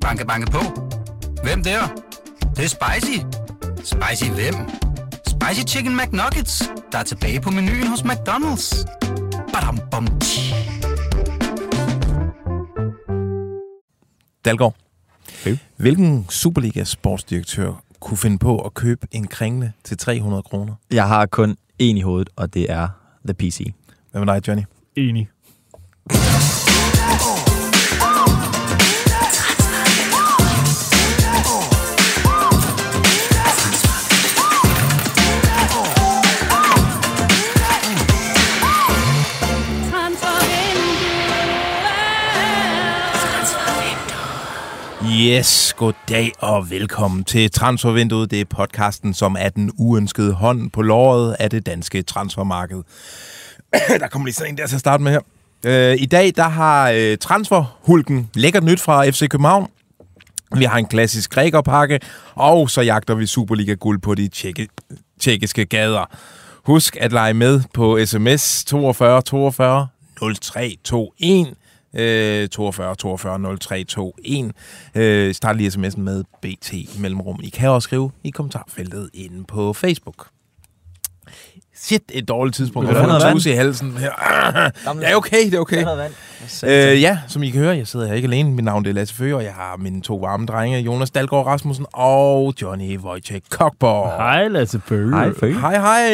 Banke, banke på. Hvem der? Det, det er spicy. Spicy hvem? Spicy Chicken McNuggets, der er tilbage på menuen hos McDonald's. Badum, bom, tji. Dalgaard, hvilken Superliga-sportsdirektør kunne finde på at købe en kringle til 300 kroner? Jeg har kun én i hovedet, og det er The PC. Hvad med dig, Johnny? Enig. Yes, goddag og velkommen til Transfervinduet. Det er podcasten, som er den uønskede hånd på låret af det danske transfermarked. der kommer lige sådan en der til at starte med her. Øh, I dag der har øh, transferhulken lækkert nyt fra FC København. Vi har en klassisk grækerpakke, og så jagter vi Superliga-guld på de tjekke, tjekkiske gader. Husk at lege med på sms 42 42 0321 øh, 42 42 0321. Øh, start lige sms'en med BT mellemrum. I kan også skrive i kommentarfeltet inde på Facebook. Shit, et dårligt tidspunkt. Jeg du har fået i halsen her. Det er okay, det er okay. Øh, ja, som I kan høre, jeg sidder her ikke alene. Mit navn er Lasse Føge, og jeg har mine to varme drenge, Jonas Dalgaard Rasmussen og Johnny Wojciech Kokborg. Hej, Lasse Bøge. Hej, Føge. Hej, hej.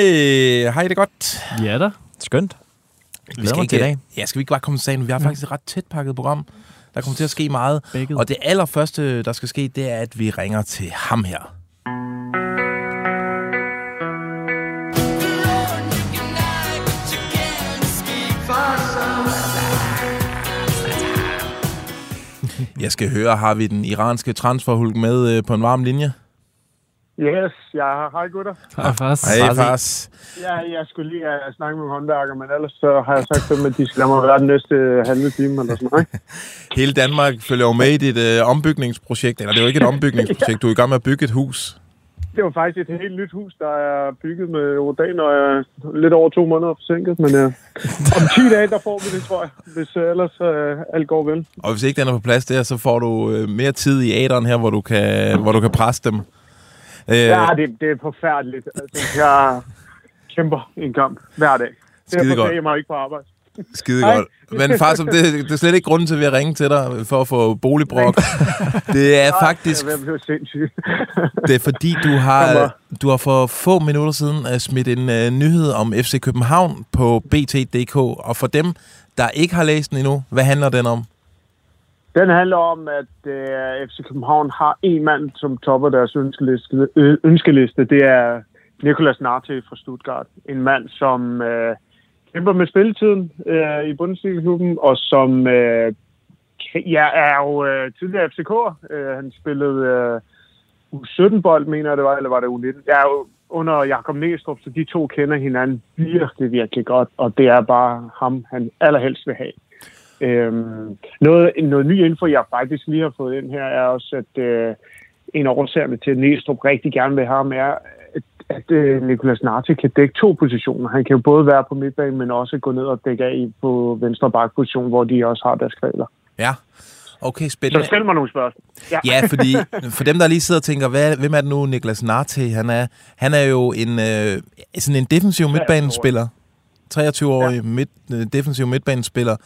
Hej, det er godt. Ja da. Skønt. Vi skal mig til i dag. Ja, skal vi ikke bare komme til sagen? Vi har faktisk et ret tæt pakket program. Der kommer til at ske meget. Begge. Og det allerførste, der skal ske, det er, at vi ringer til ham her. Jeg skal høre, har vi den iranske transferhulk med øh, på en varm linje? Yes, jeg har. Hej gutter. Hej, fast. Hej, fars. Ja, jeg skulle lige uh, snakke med håndværker, men ellers så har jeg sagt til dem, at de skal lade mig være den næste halve time eller sådan noget. ikke? Hele Danmark følger jo med i dit øh, ombygningsprojekt. Eller det er jo ikke et ombygningsprojekt, du er i gang med at bygge et hus. Det var faktisk et helt nyt hus, der er bygget med rodan, og jeg er lidt over to måneder forsinket. Men uh, om 10 dage, der får vi det, tror jeg, hvis uh, ellers uh, alt går vel. Og hvis ikke den er på plads der, så får du øh, mere tid i æderen her, hvor du kan, hvor du kan presse dem. Øh, Ja, det, det er forfærdeligt. Altså, jeg kæmper en kamp hver dag. Skide Derfor godt. jeg mig ikke på arbejde. Skide godt. Men far, som det, det er slet ikke grunden til, at vi har ringet til dig for at få boligbrok. Det er faktisk det er fordi, du har, du har for få minutter siden uh, smidt en uh, nyhed om FC København på BT.dk. Og for dem, der ikke har læst den endnu, hvad handler den om? Den handler om, at øh, FC København har en mand, som topper deres ønskeliste. Øh, ønskeliste. Det er Nikolas Narte fra Stuttgart. En mand, som øh, kæmper med spilletiden øh, i Bundesliga-klubben, og som øh, ja, er jo øh, tidligere FCK'er. Øh, han spillede øh, U17-bold, mener jeg det var, eller var det U19? Ja, jo under Jakob Næstrup, så de to kender hinanden virkelig, virkelig godt, og det er bare ham, han allerhelst vil have. Øhm, noget, noget ny info, jeg faktisk lige har fået ind her, er også, at øh, en af årsagerne til, at Næstrup rigtig gerne vil have ham, er, at, at øh, Nicolas Narte kan dække to positioner. Han kan jo både være på midtbanen, men også gå ned og dække af på venstre bakposition, hvor de også har deres regler. Ja, okay, Så spændende. stil mig nogle spørgsmål. Ja. Ja, fordi for dem, der lige sidder og tænker, hvad, hvem er det nu, Niklas Narte? Han er, han er jo en, øh, sådan en defensiv midtbanespiller. 23-årig midt, øh, defensiv midtbanespiller.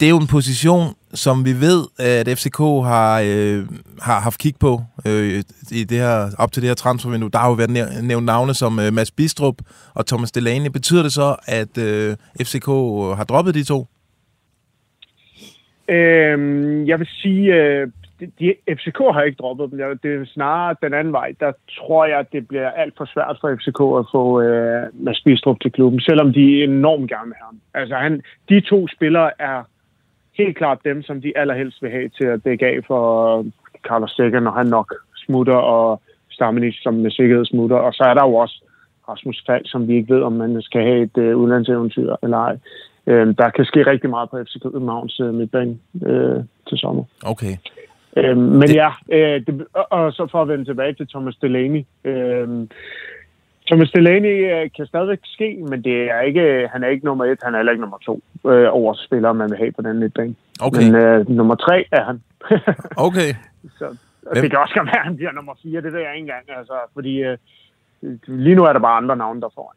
Det er jo en position, som vi ved, at FCK har, øh, har haft kig på øh, i det her, op til det her transfervindue. Der har jo været nævnt navne som øh, Mads Bistrup og Thomas Delaney. Betyder det så, at øh, FCK øh, har droppet de to? Øhm, jeg vil sige, øh, de, de, FCK har ikke droppet dem. Det er snarere den anden vej. Der tror jeg, at det bliver alt for svært for FCK at få øh, Mads Bistrup til klubben, selvom de enormt gerne vil have ham. Altså, han, de to spillere er helt klart dem, som de allerhelst vil have til at dække af for Carlos Sækker, når han nok smutter, og Stammenich, som med sikkerhed smutter. Og så er der jo også Rasmus Falk, som vi ikke ved, om man skal have et øh, udlandseventyr eller ej. Øh, der kan ske rigtig meget på FC Københavns øh, midtbane øh, til sommer. Okay. Øh, men Det- ja, øh, det, og, og så for at vende tilbage til Thomas Delaney. Øh, Thomas Delaney øh, kan stadigvæk ske, men det er ikke, han er ikke nummer et, han er heller ikke nummer to øh, over spillere, man vil have på den midtbane. Okay. Men øh, nummer tre er han. Okay. Så, Hvem- det kan også godt være, at han bliver nummer fire, det ved jeg ikke engang. Altså, fordi øh, lige nu er der bare andre navne, der får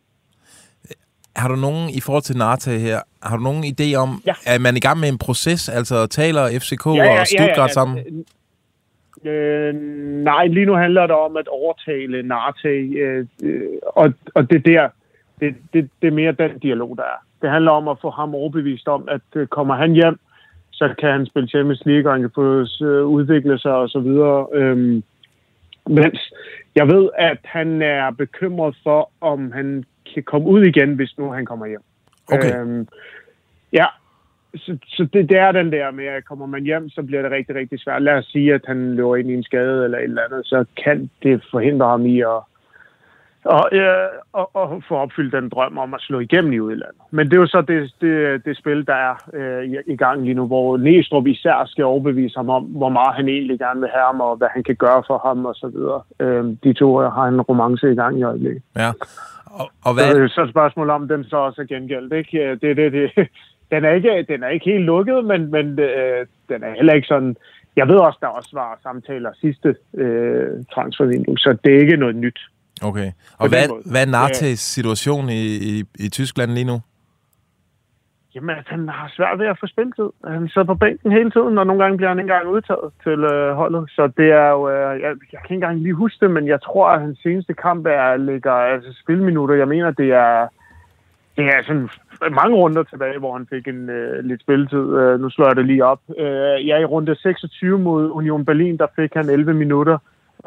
Har du nogen, i forhold til Narte her, har du nogen idé om, Ja. er man i gang med en proces, altså taler FCK og Stuttgart sammen? Øh, nej, lige nu handler det om at overtale Narte, øh, øh, og, og det der, det, det, det er mere den dialog, der er. Det handler om at få ham overbevist om, at øh, kommer han hjem, så kan han spille Champions League, og han kan få øh, udvikle sig og så videre. Øhm, mens jeg ved, at han er bekymret for, om han kan komme ud igen, hvis nu han kommer hjem. Okay. Øhm, ja, så, så det, det er den der med, at kommer man hjem, så bliver det rigtig, rigtig svært. Lad os sige, at han løber ind i en skade eller et eller andet, så kan det forhindre ham i at og, øh, og, og få opfyldt den drøm om at slå igennem i udlandet. Men det er jo så det, det, det spil, der er øh, i, i gang lige nu, hvor Næstrup især skal overbevise ham om, hvor meget han egentlig gerne vil have ham, og hvad han kan gøre for ham og så videre. Øh, de to har en romance i gang i øjeblikket. Ja. Og, og Så hvad, er så et spørgsmål om, den så også er gengældt. Ikke? Det, det, det, den, er ikke, den er ikke helt lukket, men, men øh, den er heller ikke sådan... Jeg ved også, der også var samtaler sidste øh, transfervindue, så det er ikke noget nyt. okay. Og hvad, måde. hvad er Nartes situation i, i, i Tyskland lige nu? Jamen, at han har svært ved at få spilletid. Han sidder på bænken hele tiden, og nogle gange bliver han ikke engang udtaget til øh, holdet. Så det er jo... Øh, jeg, jeg kan ikke engang lige huske det, men jeg tror, at hans seneste kamp er, ligger altså spilminutter. Jeg mener, det er, det er sådan mange runder tilbage, hvor han fik en øh, lidt spilletid. Øh, nu slår jeg det lige op. Øh, ja, i runde 26 mod Union Berlin, der fik han 11 minutter.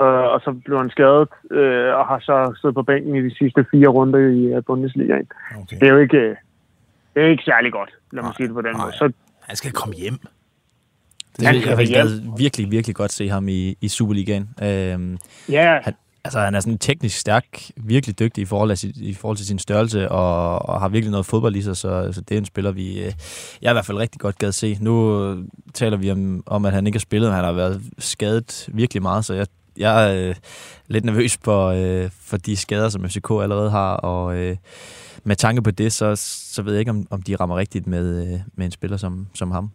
Øh, og så blev han skadet, øh, og har så siddet på bænken i de sidste fire runder i øh, Bundesligaen. Okay. Det er jo ikke, øh, det er ikke særlig godt, lad mig sige det på den nej. måde. Så Han skal komme hjem. Det, Han jeg, skal jeg vil virkelig, virkelig godt se ham i, i Superligaen. Øhm, ja, han, altså, han er sådan teknisk stærk, virkelig dygtig i forhold, til, i forhold til sin størrelse, og, og har virkelig noget fodbold i sig, så, så det er en spiller, vi, øh, jeg i hvert fald rigtig godt gad se. Nu øh, taler vi om, om, at han ikke har spillet, men han har været skadet virkelig meget, så jeg, jeg er øh, lidt nervøs for, øh, for de skader, som FCK allerede har, og øh, med tanke på det, så, så ved jeg ikke, om, om de rammer rigtigt med, øh, med en spiller som, som ham.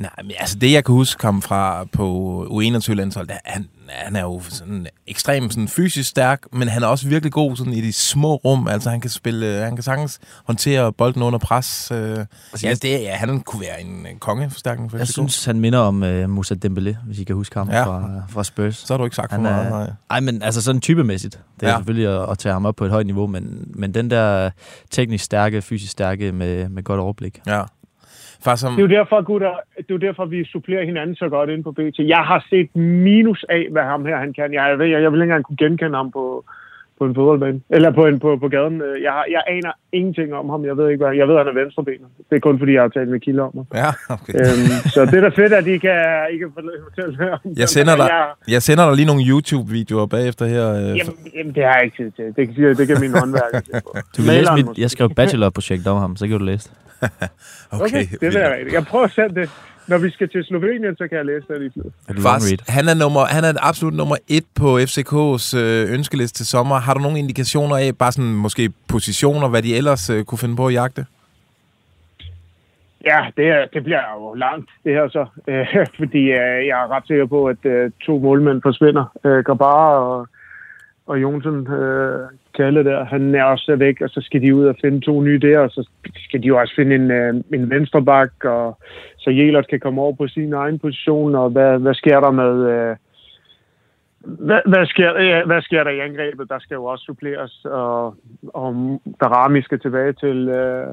Nej, men altså det, jeg kan huske ham fra på U21-landsholdet, han, han er jo sådan ekstremt sådan fysisk stærk, men han er også virkelig god sådan i de små rum. Altså han kan spille, han kan sagtens håndtere bolden under pres. Øh. Ja, det, ja, han kunne være en, kongeforstærkning for Jeg synes, han minder om uh, Moussa Dembélé, hvis I kan huske ham Ja. fra, fra Spurs. Så har du ikke sagt for Han meget. er, nej. ej, men altså sådan typemæssigt. Det er ja. selvfølgelig at, at tage ham op på et højt niveau, men, men den der teknisk stærke, fysisk stærke med, med godt overblik. Ja. Faktisk som, det er jo derfor, gutter, det er jo derfor, vi supplerer hinanden så godt ind på BT. Jeg har set minus af, hvad ham her han kan. Jeg, jeg, ved, jeg, jeg vil ikke engang kunne genkende ham på, på en fodboldbane. Eller på, en, på, på gaden. Jeg, har- jeg aner ingenting om ham. Jeg ved ikke, hvad, jeg ved, at han er venstrebenet. Det er kun fordi, jeg har talt med kilder om ham. Ja, okay. øhm, så det er da fedt, at I kan, I kan fortælle om Jeg sender, dig, Jeg, jeg sender dig lige nogle YouTube-videoer bagefter her. Øh, jamen, jamen, det har jeg ikke tid til. Det kan, det kan min håndværker på. Du kan læse mit, jeg skrev bachelorprojekt om ham, så kan du læse det. okay, Okay, det jeg rigtigt. Jeg prøver at sende det. Når vi skal til Slovenien, så kan jeg læse det i flyet. Er Faktisk, read? han er, nummer, han er absolut nummer et på FCK's øh, ønskeliste til sommer. Har du nogle indikationer af, bare sådan måske positioner, hvad de ellers øh, kunne finde på at jagte? Ja, det, er- det bliver jo langt, det her så. Øh, fordi øh, jeg er ret sikker på, at øh, to målmænd forsvinder. Øh, Grabara og, og Jonsen, øh, Kalle der, han er også væk, og så skal de ud og finde to nye der, og så skal de jo også finde en, øh, en venstreback, og så Jelert kan komme over på sin egen position, og hvad, hvad sker der med... Øh, hvad, hvad, sker, ja, hvad sker der i angrebet? Der skal jo også suppleres, og, og Darami skal tilbage til... Øh,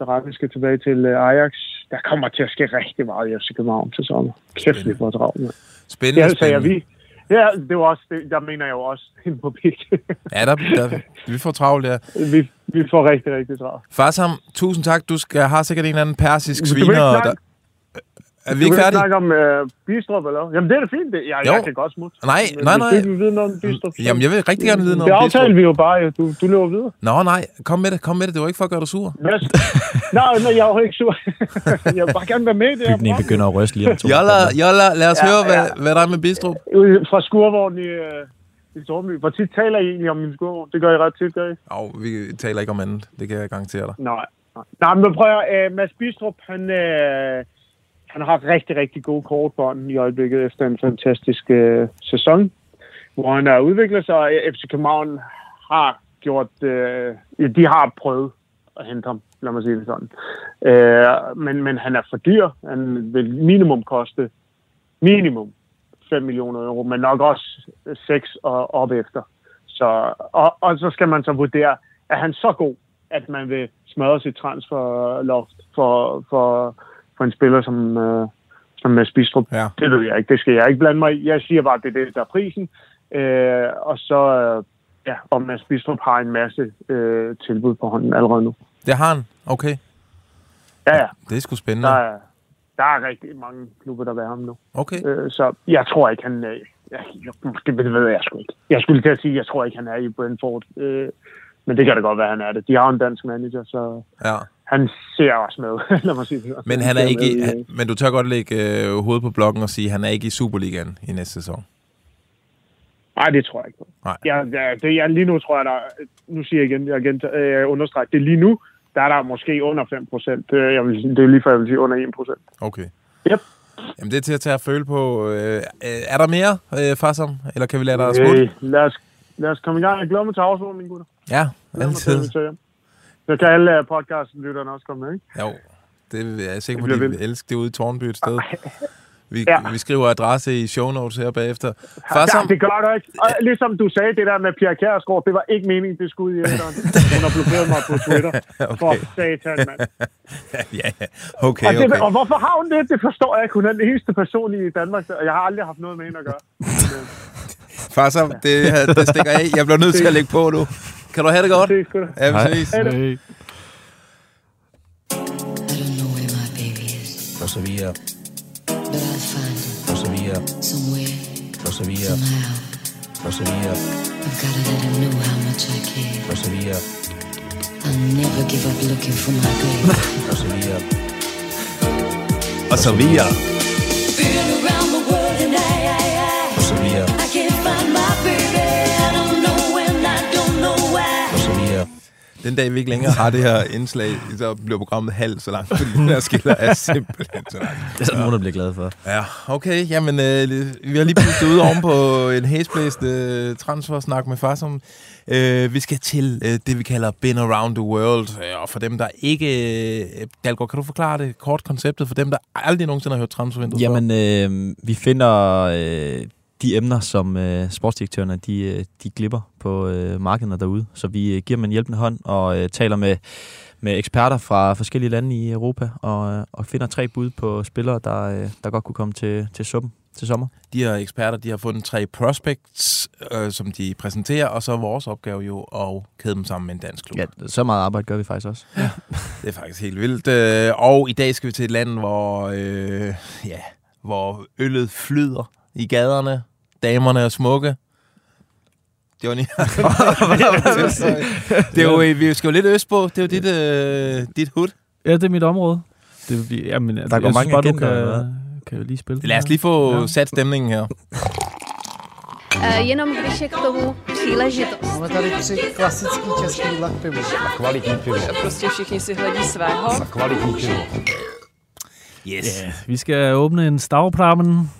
Darami skal tilbage til øh, Ajax. Der kommer til at ske rigtig meget i FC København til sommer. Kæft, vi får travlt. Spændende, Ja, så jeg spændende. vi. Ja, det var også det, der mener jeg jo også inde på. Ja, der, der, vi får travlt, ja. vi, vi får rigtig, rigtig travlt. Farsam, tusind tak. Du skal, har sikkert en eller anden persisk Du vil ikke sviner. snakke- Der... Er vi Du ikke færdige? snakke om øh, Bistrup, eller? Jamen, det er da fint. Det. Jeg, Jo. jeg kan godt smutte. Nej, Men nej, hvis nej. du ikke vil vide noget om Bistrup, så- Jamen, jeg vil rigtig gerne vide Det noget om Bistrup. aftalte vi jo bare. jo. Du, du løber videre. Nå, nej. Kom med det, kom med det. Det var ikke for at gøre dig sur. Hvad? nej, nej, jeg er jo ikke sur. jeg vil bare gerne være med i det her. Bygningen begynder at ryste lige om to Jolla. Jolla, lad os Ja, høre, hvad, ja. hvad der er med Bistrup. Fra skurvognen i, øh, i Torby. Hvor tit taler I egentlig om min sko? Det gør I ret tit, gør I? Og vi taler ikke om andet. Det kan jeg garantere dig. Nej. Nej, men prøv at, uh, Mads Bistrup, han, uh, han har rigtig, rigtig gode kortbånd i øjeblikket efter en fantastisk øh, sæson, hvor han har udviklet sig, og FC København har gjort, uh, de har prøvet at hente ham, lad mig sige det sådan. Øh, men, men han er for dyr. Han vil minimum koste minimum 5 millioner euro, men nok også 6 og op efter. Så, og, og så skal man så vurdere, er han så god, at man vil smadre sit transferloft for, for, for en spiller som, øh, som Mads Bistrup. Ja. Det ved jeg ikke. Det skal jeg ikke blande mig i. Jeg siger bare, at det er det, der er prisen. Øh, og så, øh, ja, om Mads Bistrup har en masse øh, tilbud på hånden allerede nu. Det har han. Okay. Ja, ja. Det er sgu spændende. Der er, der er rigtig mange klubber, der vil have ham nu. Okay. Øh, så jeg tror ikke, han... Øh, det ved jeg sgu ikke. Jeg skulle til at sige, at jeg tror ikke, han er i Brentford. Øh, men det kan da godt være, han er det. De har en dansk manager, så Ja. Han ser også med. Lad mig sige det. Men, han er ikke i, han, men du tør godt lægge øh, hovedet på blokken og sige, at han er ikke i Superligaen i næste sæson. Nej, det tror jeg ikke. Nej. Jeg, jeg, det, jeg, lige nu tror jeg, der... Nu siger jeg igen, jeg igen øh, understreger, det er lige nu, der er der måske under 5 procent. Det, jeg vil, det er lige før, jeg vil sige under 1 procent. Okay. Yep. Jamen, det er til at tage at føle på. Øh, øh, er der mere, øh, Farsom? Eller kan vi lade dig smutte? Hey, lad, os, lad os komme i gang. Jeg glæder mig til afslutningen, mine gutter. Ja, glæder mig til Så kan alle uh, podcasten-lytterne også komme med, ikke? Jo, det er jeg sikker på, de vil elske det ude i Tornby et sted. Vi, Ja. vi skriver adresse i show notes her bagefter. Ja, Farsom, det gør du ikke. Og ligesom du sagde, det der med Pia Kjærsgaard, det var ikke meningen, det skulle ud i ælderen. Hun har blokeret mig på Twitter. For Okay. satan, mand. ja, ja. okay, Og, det, okay. og hvorfor har hun det? Det forstår jeg ikke. Hun er den eneste person i Danmark, og jeg har aldrig haft noget med hende at gøre. Farsom, det, det stikker af. Jeg bliver nødt til at lægge på nu. Kan du have det godt? Det er sgu da. Ja, vi ses. Hej da. Hey. I don't know where my baby is, Og så videre. but I'll find him Og så videre. somewhere, Og så videre. Og så videre. I've gotta let him know how much I care. Og så videre. I'll never give up looking for my baby. Og så videre. Og så videre. Den dag, vi ikke længere har det her indslag, så bliver programmet halvt så langt, fordi den her skiller er simpelthen så langt. Det er der nogen, der bliver glade for. Ja, okay. Jamen, øh, vi har lige pustet ud oven på en hæsblæst øh, transfersnak med far, som øh, vi skal til øh, det, vi kalder Been Around the World. Og for dem, der ikke... Øh, Dalgaard, kan du forklare det kort konceptet for dem, der aldrig nogensinde har hørt transfervinduet? Jamen, øh, vi finder øh, de emner, som øh, sportsdirektørerne de, øh, de glipper på øh, markederne derude. Så vi øh, giver dem en hjælpende hånd og øh, taler med, med eksperter fra forskellige lande i Europa og, øh, og finder tre bud på spillere, der, øh, der godt kunne komme til, til suppen til sommer. De her eksperter, de har fundet tre prospects, øh, som de præsenterer, og så er vores opgave jo at kæde dem sammen med en dansk klub. Ja, så meget arbejde gør vi faktisk også. Det er faktisk helt vildt. Øh, Og i dag skal vi til et land, hvor, øh, ja, hvor øllet flyder i gaderne. Damerne er smukke. Johnny. det er jo, øh, vi skal jo lidt østpå. Det er jo dit, øh, dit hud. Ja, det er mit område. Det jamen, der går jeg synes mange bare, du kan, kan jo lige spille. Lad os lige få Ja. sat stemningen her. Eh, Jenom když je k tomu příležitost. Máme tady tři klasický český vlak pivo. Kvalitní pivo. Prostě všichni si hledí svého. Za kvalitní pivo. Yes. Ja, vi skal åbne en stavpramen.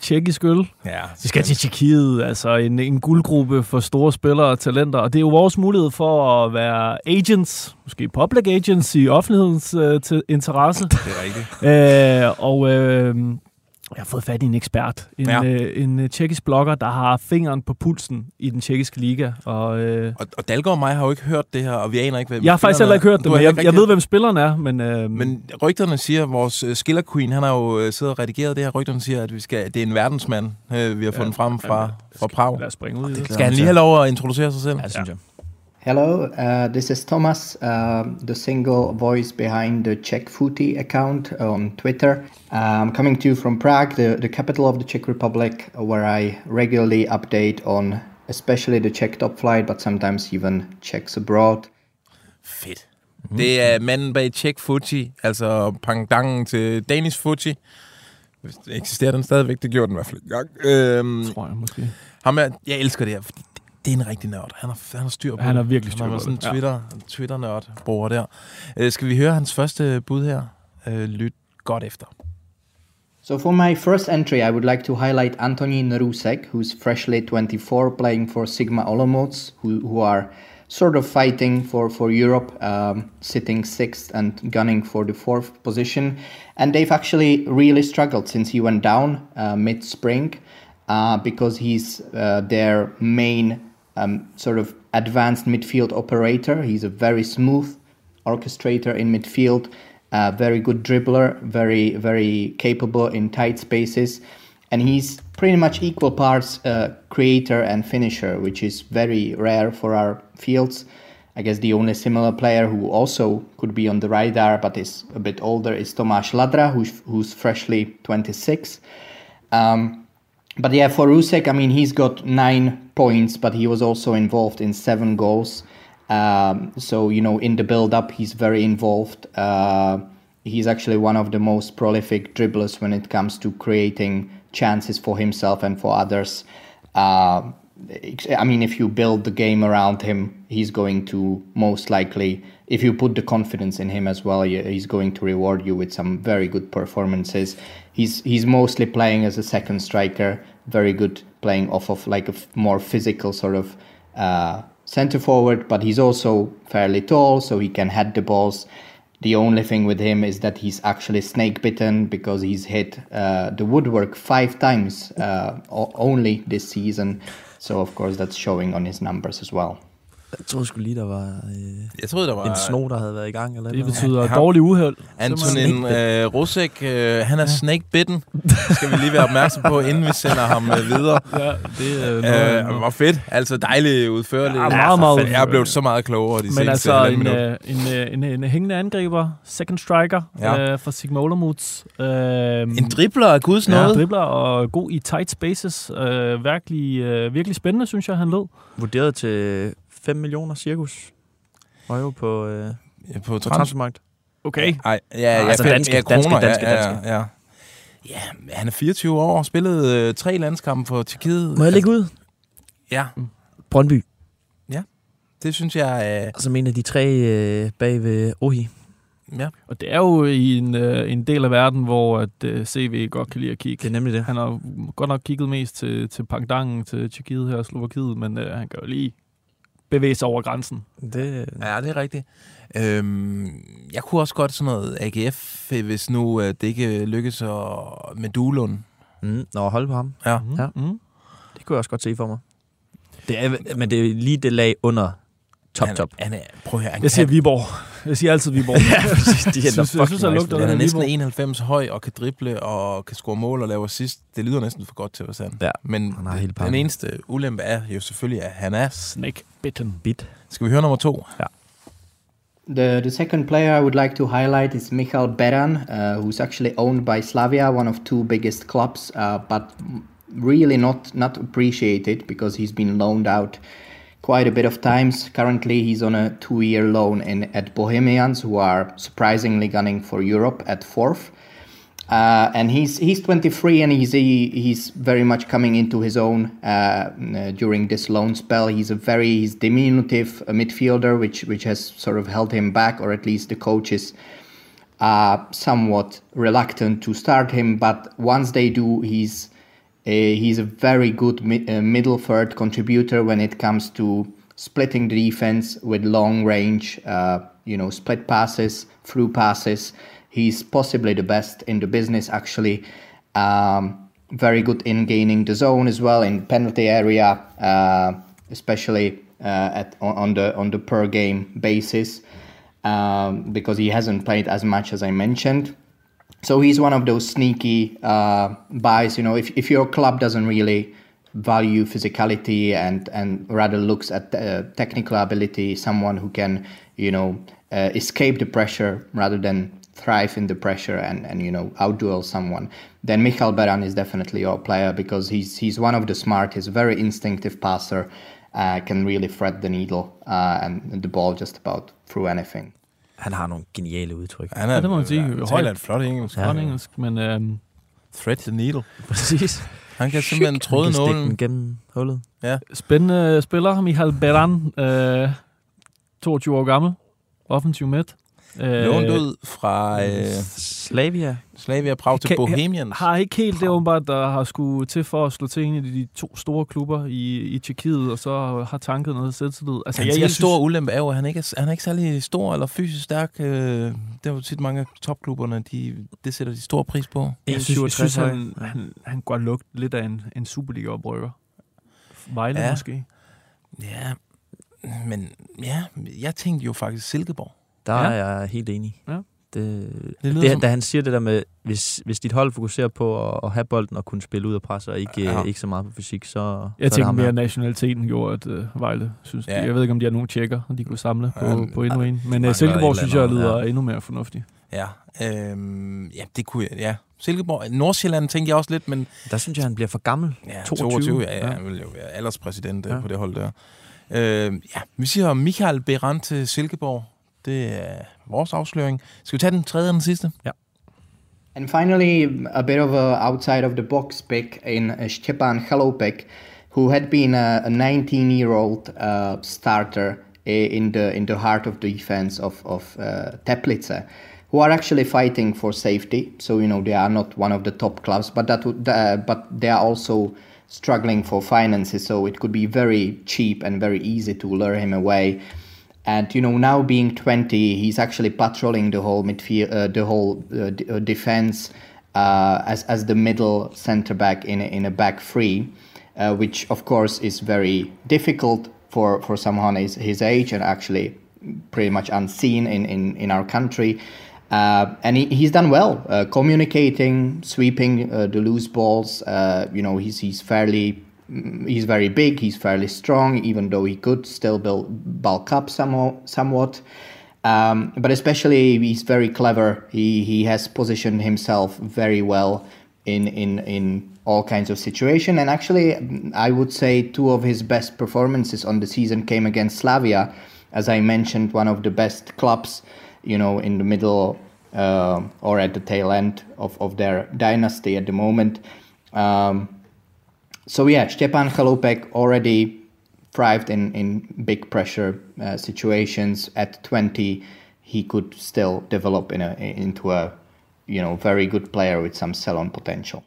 Tjekkisk øl. Ja, Vi skal til Tjekkiet, altså en, en guldgruppe for store spillere og talenter. Og det er jo vores mulighed for at være agents, måske public agents i offentlighedens øh, til interesse. Det er rigtigt. Øh, og øh, jeg har fået fat i en ekspert, en, Ja. ja. øh, en øh, tjekkisk blogger, der har fingeren på pulsen i den tjekkiske liga. Og, øh, Og, og Dalgaard og mig har jo ikke hørt det her, og vi aner ikke, hvem jeg har faktisk heller ikke hørt det, men jeg, jeg ved, hvem spilleren er. Men, øh, Men rygterne siger, at vores uh, skiller queen, han har jo uh, siddet og redigeret det her. Rygterne siger, at vi skal, det er en verdensmand, uh, vi har fundet frem fra, fra Prag. lad os springe ud i det. Skal han lige have lov at introducere sig selv? Ja, det synes jeg. Hello, uh, this is Thomas, uh, the single voice behind the Czech Footy account on Twitter. Uh, I'm coming to you from Prague, the, the capital of the Czech Republic, where I regularly update on especially the Czech top flight, but sometimes even Czechs abroad. Fedt. Det er manden bag Czech Fuji, altså pangdangen til Danish Fuji. Hvis det eksisterer den stadigvæk, det gjorde den i hvert fald engang. Øhm, Tror jeg måske. ham er, jeg elsker det her, fordi det, det er en rigtig nørd. Han har, han har styr på Han det. har virkelig styr Han på har sådan en det, ja. Twitter, Twitter-nørd bruger der. Øh, skal vi høre hans første bud her? Øh, lyt godt efter. So for my first entry, I would like to highlight Antoni Nerusek, who's freshly 24, playing for Sigma Olomouc, who, who are sort of fighting for, for Europe, um, sitting sixth and gunning for the fourth position. And they've actually really struggled since he went down uh, mid-spring uh, because he's uh, their main um, sort of advanced midfield operator. He's a very smooth orchestrator in midfield, uh, very good dribbler, very very capable in tight spaces, and he's pretty much equal parts uh, creator and finisher, which is very rare for our fields. I guess the only similar player who also could be on the radar but is a bit older is Tomáš Ladra, who's, who's freshly 26. Um, but yeah, for Rusek, I mean, he's got nine points, but he was also involved in seven goals. Um, so, you know, in the build up, he's very involved. Uh, he's actually one of the most prolific dribblers when it comes to creating chances for himself and for others. Uh, I mean, if you build the game around him, he's going to most likely, if you put the confidence in him as well, he's going to reward you with some very good performances. He's he's mostly playing as a second striker, very good playing off of like a f- more physical sort of uh, center forward, but he's also fairly tall, so he can head the balls. The only thing with him is that he's actually snake bitten because he's hit uh, the woodwork five times uh, o- only this season. So of course that's showing on his numbers as well. Jeg tror sgu lige, der var øh, Jeg troede, der var... en sno, der havde været i gang. Eller Det noget. betyder ham- dårlig uheld. Antonin øh, Rusek, øh, han er snake bitten. skal vi lige være opmærksom på, inden vi sender ham øh, videre. Ja, det er noget, Øh, hvor fedt. Altså dejligt udførligt. Ja, meget, meget fanden, Jeg er blevet så meget klogere de Men seneste altså en, øh, en, øh, en, en, en hængende angriber, second striker Ja. ja. øh, for Sigma Olomouc. Øh, En dribler af guds ja, noget. dribler og god i tight spaces. Øh, virkelig, øh, virkelig spændende, synes jeg, han lød. Vurderet til 5 millioner cirkus. Euro på, øh, Ja, på på trans. transfermarkt. Okay. Ej, ja, ja, altså fem- danske, ja, danske, kroner, danske, ja, danske. Ja, ja. ja, han er 24 år og spillet øh, tre landskampe for Tjekkiet. Må jeg lægge ud? Ja, Brøndby. det synes jeg... Øh, Som en af de tre øh, bag ved Ohi. ja. Og det er jo i en, øh, en del af verden, hvor at, øh, CV godt kan lide at kigge. Det er nemlig det. Han har godt nok kigget mest til, til Pangdangen, til Tjekkiet her og Slovakiet, men øh, han kan jo lige bevæge sig over grænsen. Det, Ja, det er rigtigt. Øhm, jeg kunne også godt sådan noget AGF, hvis nu øh, det ikke lykkes at, med Duelund. mm, nå, hold på ham. Ja. Ja. Mm. Det kunne jeg også godt se for mig. Det er, men det er lige det lag under top, han, top. Han er, prøv at høre, han, Jeg siger kan, Viborg. Jeg siger altid Viborg. ja, præcis. De Jeg synes- jeg synes, han lugter han er næsten Viborg. 91 høj og kan drible og kan score mål og lave assist. Det lyder næsten for godt til at være sandt. Ja, Men han har hele den eneste ulempe er jo selvfølgelig, at han er... Snake bitten. Bit. Skal vi høre nummer to? The, the second player I would like to highlight is Michal Beran, uh, who's actually owned by Slavia, one of two biggest clubs, uh, but really not not appreciated because he's been loaned out quite a bit of times. Currently, he's on a two-year loan in at Bohemians, who are surprisingly gunning for Europe at fourth. Uh, and he's he's 23 and he's he's very much coming into his own uh, uh, during this loan spell. He's a very he's diminutive uh, midfielder, which which has sort of held him back, or at least the coaches are somewhat reluctant to start him. But once they do, he's he's a very good mi- uh, middle third contributor when it comes to splitting the defense with long range, uh, you know, split passes, through passes. He's possibly the best in the business, actually. Um, very good in gaining the zone as well in penalty area, uh, especially uh, at on the on the per game basis, um, because he hasn't played as much as I mentioned. So he's one of those sneaky uh, buys. You know, if, if your club doesn't really value physicality and and rather looks at uh, technical ability, someone who can you know uh, escape the pressure rather than thrive in the pressure and and you know outduel someone, then Michal Beran is definitely your player because he's he's one of the smart. He's very instinctive passer. Uh, can really thread the needle uh, and the ball just about through anything. Han har nogle geniale udtryk. Han er, Ja, det må man sige. Han taler et flot engelsk. Ja. engelsk, men øhm, Thread the needle. Præcis. Han kan simpelthen tråde Han kan nålen. den gennem hullet. Spændende spiller, Michael Beran, øh, 22 år gammel, offensiv midt. Øh, Lånt ud fra øh, Slavia. Slavia Prag til Kan- Bohemians. Har ikke helt det åbenbart, der har skulle til for at slå til en af de to store klubber i, i Tjekkiet, og så har tanket noget selvtillid. Altså, Hans jeg, jeg store ulempe er jo, at han ikke er, han er ikke særlig stor eller fysisk stærk. Øh, det er jo tit mange af topklubberne, de, det sætter de stor pris på. jeg synes, jeg synes 1,67 høj. han, han, han godt lugte lidt af en, en Superliga-oprykker. Vejle Ja. ja. måske. Ja, men ja, jeg tænkte jo faktisk Silkeborg. Der Ja. er jeg helt enig. Ja. Det, lyder det, som- da han siger det der med, hvis, hvis dit hold fokuserer på at, at have bolden og kunne spille ud af pres, og ikke, Ja. ikke så meget på fysik, så, så Jeg det tænker mere, at nationaliteten gjorde, at uh, Vejle synes, Ja. ja. Jeg ved ikke, om de har nogen tjekker, og de kunne samle på, Ja, på endnu ja, en. Men uh, Silkeborg synes jeg lyder ja. endnu mere fornuftigt. Ja, øhm, ja, det kunne jeg, ja. Silkeborg, Nordsjælland tænkte jeg også lidt, men Der synes jeg, han bliver for gammel. ja, 22, 22, ja, ja, ja. han vil jo være alderspræsident ja. Ja. på det hold der. Øh, ja, vi siger Michael Beran til Silkeborg. Det er vores afsløring. Skal vi tage den tredje og den sidste? And finally, a bit of a outside of the box pick in uh, Stepan Chalopek, who had been a, a 19-year-old uh, starter in the in the heart of the defense of of uh, Teplice, who are actually fighting for safety. So you know they are not one of the top clubs, but that would, uh, but they are also struggling for finances. So it could be very cheap and very easy to lure him away. And you know, now being 20, he's actually patrolling the whole midfield, uh, the whole uh, d- uh, defense uh, as as the middle center back in a, in a back three, uh, which of course is very difficult for for someone his his age and actually pretty much unseen in in in our country. Uh, and he, he's done well, communicating, sweeping the loose balls. You know, he's he's fairly he's very big. He's fairly strong, even though he could still build, bulk up somewhat. somewhat. Um, but especially, he's very clever. He he has positioned himself very well in in in all kinds of situation. And actually, I would say two of his best performances on the season came against Slavia, as I mentioned, one of the best clubs, you know, in the middle uh, or at the tail end of, of their dynasty at the moment. Um, so yeah, Stepan Chalopek already thrived in, in big pressure uh, situations. At 20, he could still develop in a, into a you know very good player with some sell-on potential.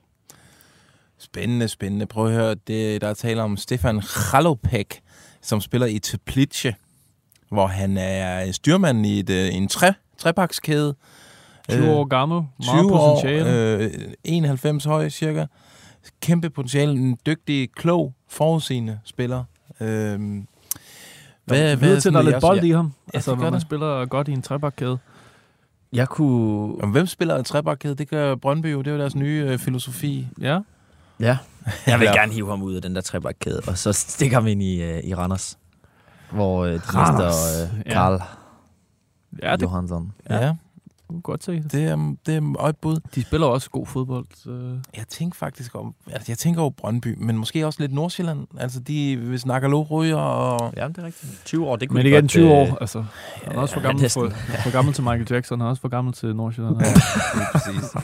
Spændende, spændende. Prøv at høre, det, der er tale om Stefan Chalopek, som spiller i Teplice, hvor han er styrmand i et, øh, en tre, trepakskæde. 20 år gammel, meget 20 år, potentiale. øh, 91 høj cirka. Kæmpe potentiale, en dygtig, klog, forudsigende spiller. Øhm, Hvad, hvad, til, der er lidt bold i ham. Ja, altså, når gør man det. spiller godt i en trebakkæde. Jeg kunne... Om hvem spiller en trebakkæde? Det gør Brøndby jo. Det er jo deres nye øh, filosofi. Ja. Ja. Jeg vil Ja. gerne hive ham ud af den der trebakkæde, og så stikke ham ind i, øh, i Randers. Hvor øh, de Randers, mister øh, ja. Karl Ja, ja, det Johansson. Ja, ja kunne godt se. det, er, det er et bud. De spiller også god fodbold. Så. Jeg tænker faktisk om, altså jeg tænker over Brøndby, men måske også lidt Nordsjælland. Altså de, hvis Nakalo ryger og... Ja, det er rigtigt. 20 år, det kunne Men igen godt, 20 øh, år. Altså, han er også for gammel, for, for gammel til Michael Jackson. Han er også for gammel til Nordsjælland. Ja, præcis.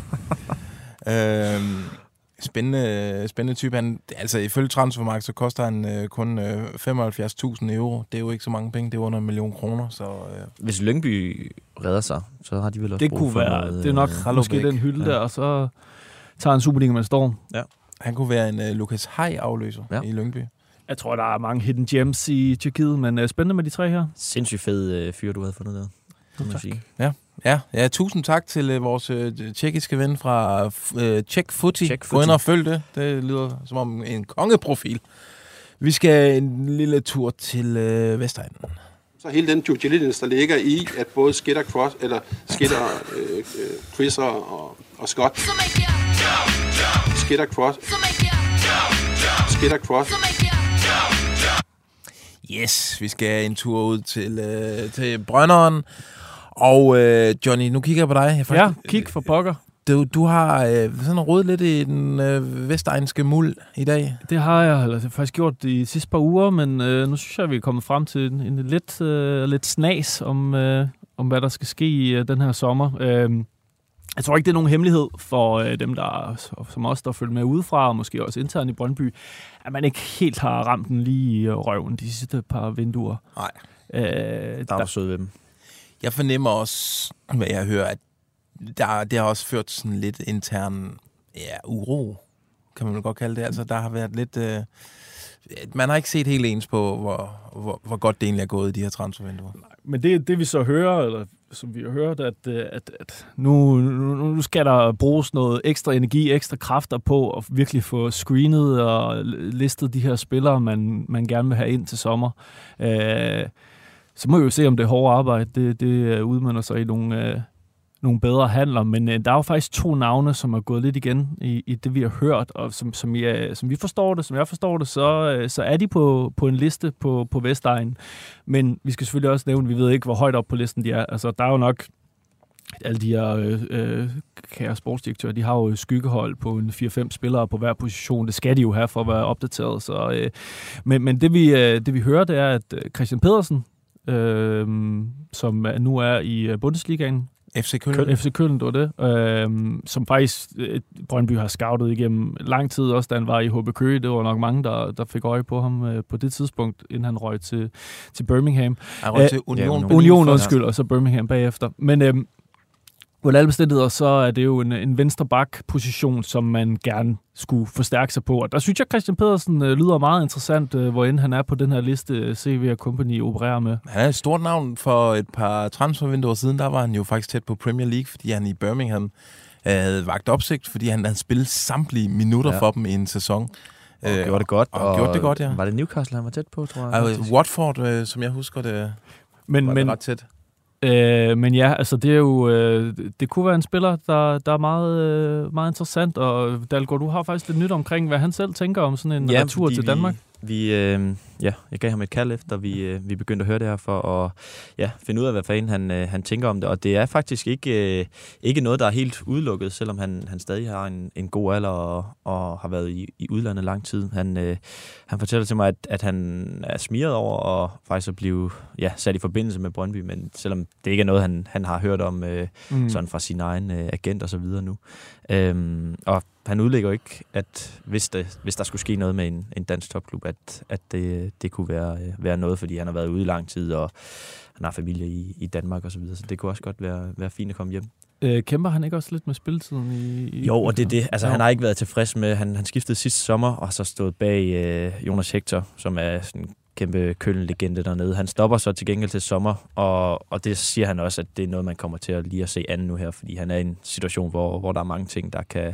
øhm, spændende, spændende type. Han, altså ifølge transfermarkedet, så koster han øh, kun øh, 75.000 euro. Det er jo ikke så mange penge, det er under en million kroner. Så øh, Hvis Lyngby redder sig, så har de vel også Det brug kunne for være, noget, det er nok øh, måske den hylde Ja. der, og så tager han Superliga med storm. han kunne være en øh, Lukas Hay-afløser ja. Ja. i Lyngby. Jeg tror, der er mange hidden gems i Tjekkiet, men uh, spændende med de tre her. Sindssygt fed øh, fyr, du havde fundet der. Må man Tak. sige. Ja, ja tusind tak til øh, vores øh, tjekkiske ven fra øh, Czech Footy. Czech Gå ind og følg det. Det lyder som om en kongeprofil. Vi skal en lille tur til øh, Vestegnen. Så hele den due diligence, der ligger i, at både Skitter, Cross, eller Skitter, øh, øh, Chriser og, og Scott, Skitter, Cross, Skitter, Cross, Yes, vi skal en tur ud til, øh, til Brønderen. Og øh, Johnny, nu kigger jeg på dig. Jeg Ja, kig for pokker. Du, du har øh, sådan rodet lidt i den øh, vestegnske muld i dag. Det har jeg, eller det har jeg faktisk gjort de sidste par uger, men øh, nu synes jeg, vi er kommet frem til en, en lidt, øh, lidt snas om, øh, om, hvad der skal ske i øh, den her sommer. Øh, jeg tror ikke, det er nogen hemmelighed for øh, dem, der som os, der følger med udefra, og måske også internt i Brøndby, at man ikke helt har ramt den lige i røven de sidste par vinduer. Nej. Øh, Der er du sød ved dem. Jeg fornemmer også, hvad jeg hører, at der, det har også ført sådan lidt intern ja, uro, kan man godt kalde det. Altså, der har været lidt... Øh, man har ikke set helt ens på, hvor, hvor, hvor godt det egentlig er gået i de her transfervinduer. Men det, det vi så hører, eller som vi har hørt, at, øh, at, at nu, nu, nu skal der bruges noget ekstra energi, ekstra kræfter på at virkelig få screenet og listet de her spillere, man, man gerne vil have ind til sommer. Øh, så må vi jo se, om det hårde arbejde, det, det øh, udmønter sig i nogle, øh, nogle bedre handler. Men øh, der er jo faktisk to navne, som er gået lidt igen i, i det, vi har hørt, og som, som, jeg, som vi forstår det, som jeg forstår det, så, øh, så er de på, på en liste på, på Vestegn. Men vi skal selvfølgelig også nævne, vi ved ikke, hvor højt op på listen de er. Altså, der er jo nok alle de her øh, øh, kære sportsdirektører, de har jo skyggehold på en 4-5 spillere på hver position. Det skal de jo have for at være opdateret. Så, øh, men, men det, vi, øh, det vi hører, det er, at øh, Christian Pedersen, øh, som nu er i øh, Bundesligaen, FC Køln. Køl, FC Køln, det var det, øh, som faktisk øh, Brøndby har scoutet igennem lang tid, også da han var i HB Køge. Det var nok mange, der, der fik øje på ham øh, på det tidspunkt, inden han røg til, til Birmingham. Han røg Øh, til Union. ja, Union. Berlin Union, undskyld, og så Birmingham bagefter. Men øhm, under alle bestemmelser, så er det jo en, en venstre bak-position, som man gerne skulle forstærke sig på. Og der synes jeg, Christian Pedersen øh, lyder meget interessant, øh, hvor end han er på den her liste, øh, CV Company opererer med. Han er et stort navn for et par transfervinduer siden. Der var han jo faktisk tæt på Premier League, fordi han i Birmingham øh, havde vagt opsigt, fordi han havde spillet samtlige minutter ja. For dem i en sæson. Og gjorde det godt. og gjorde det godt, ja. Var det Newcastle, han var tæt på, tror jeg? Og faktisk? Watford, øh, som jeg husker det, Men, var men, det ret tæt. Øh, men ja, altså det er jo, øh, det kunne være en spiller, der, der er meget, øh, meget interessant, og Dalgaard, du har faktisk lidt nyt omkring, hvad han selv tænker om sådan en ja, retur til Danmark. Vi, vi, øh, ja, jeg gav ham et kald efter, vi, øh, vi begyndte at høre det her, for at ja, finde ud af, hvad fanden han, øh, han tænker om det. Og det er faktisk ikke, øh, ikke noget, der er helt udelukket, selvom han, han stadig har en, en god alder og, og har været i, i udlandet lang tid. Han, øh, han fortæller til mig, at, at han er smiret over at faktisk at blive ja, sat i forbindelse med Brøndby, men selvom det ikke er noget, han, han har hørt om øh, Mm. sådan fra sin egen øh, agent og så videre nu. Øhm, og han udlægger jo ikke, at hvis, det, hvis der skulle ske noget med en, en dansk topklub, at, at det, det kunne være, øh, være noget, fordi han har været ude i lang tid, og han har familie i, i Danmark og så videre, så det kunne også godt være, være fint at komme hjem. Øh, kæmper han ikke også lidt med spilletiden i... i Jo, og det er det. Altså, Jo. han har ikke været tilfreds med, han, han skiftede sidste sommer, og så stået bag øh, Jonas Hector, som er sådan kæmpe Køln-legende dernede. Han stopper så til gengæld til sommer, og, og det siger han også, at det er noget, man kommer til at lige at se anden nu her, fordi han er i en situation, hvor, hvor der er mange ting, der kan,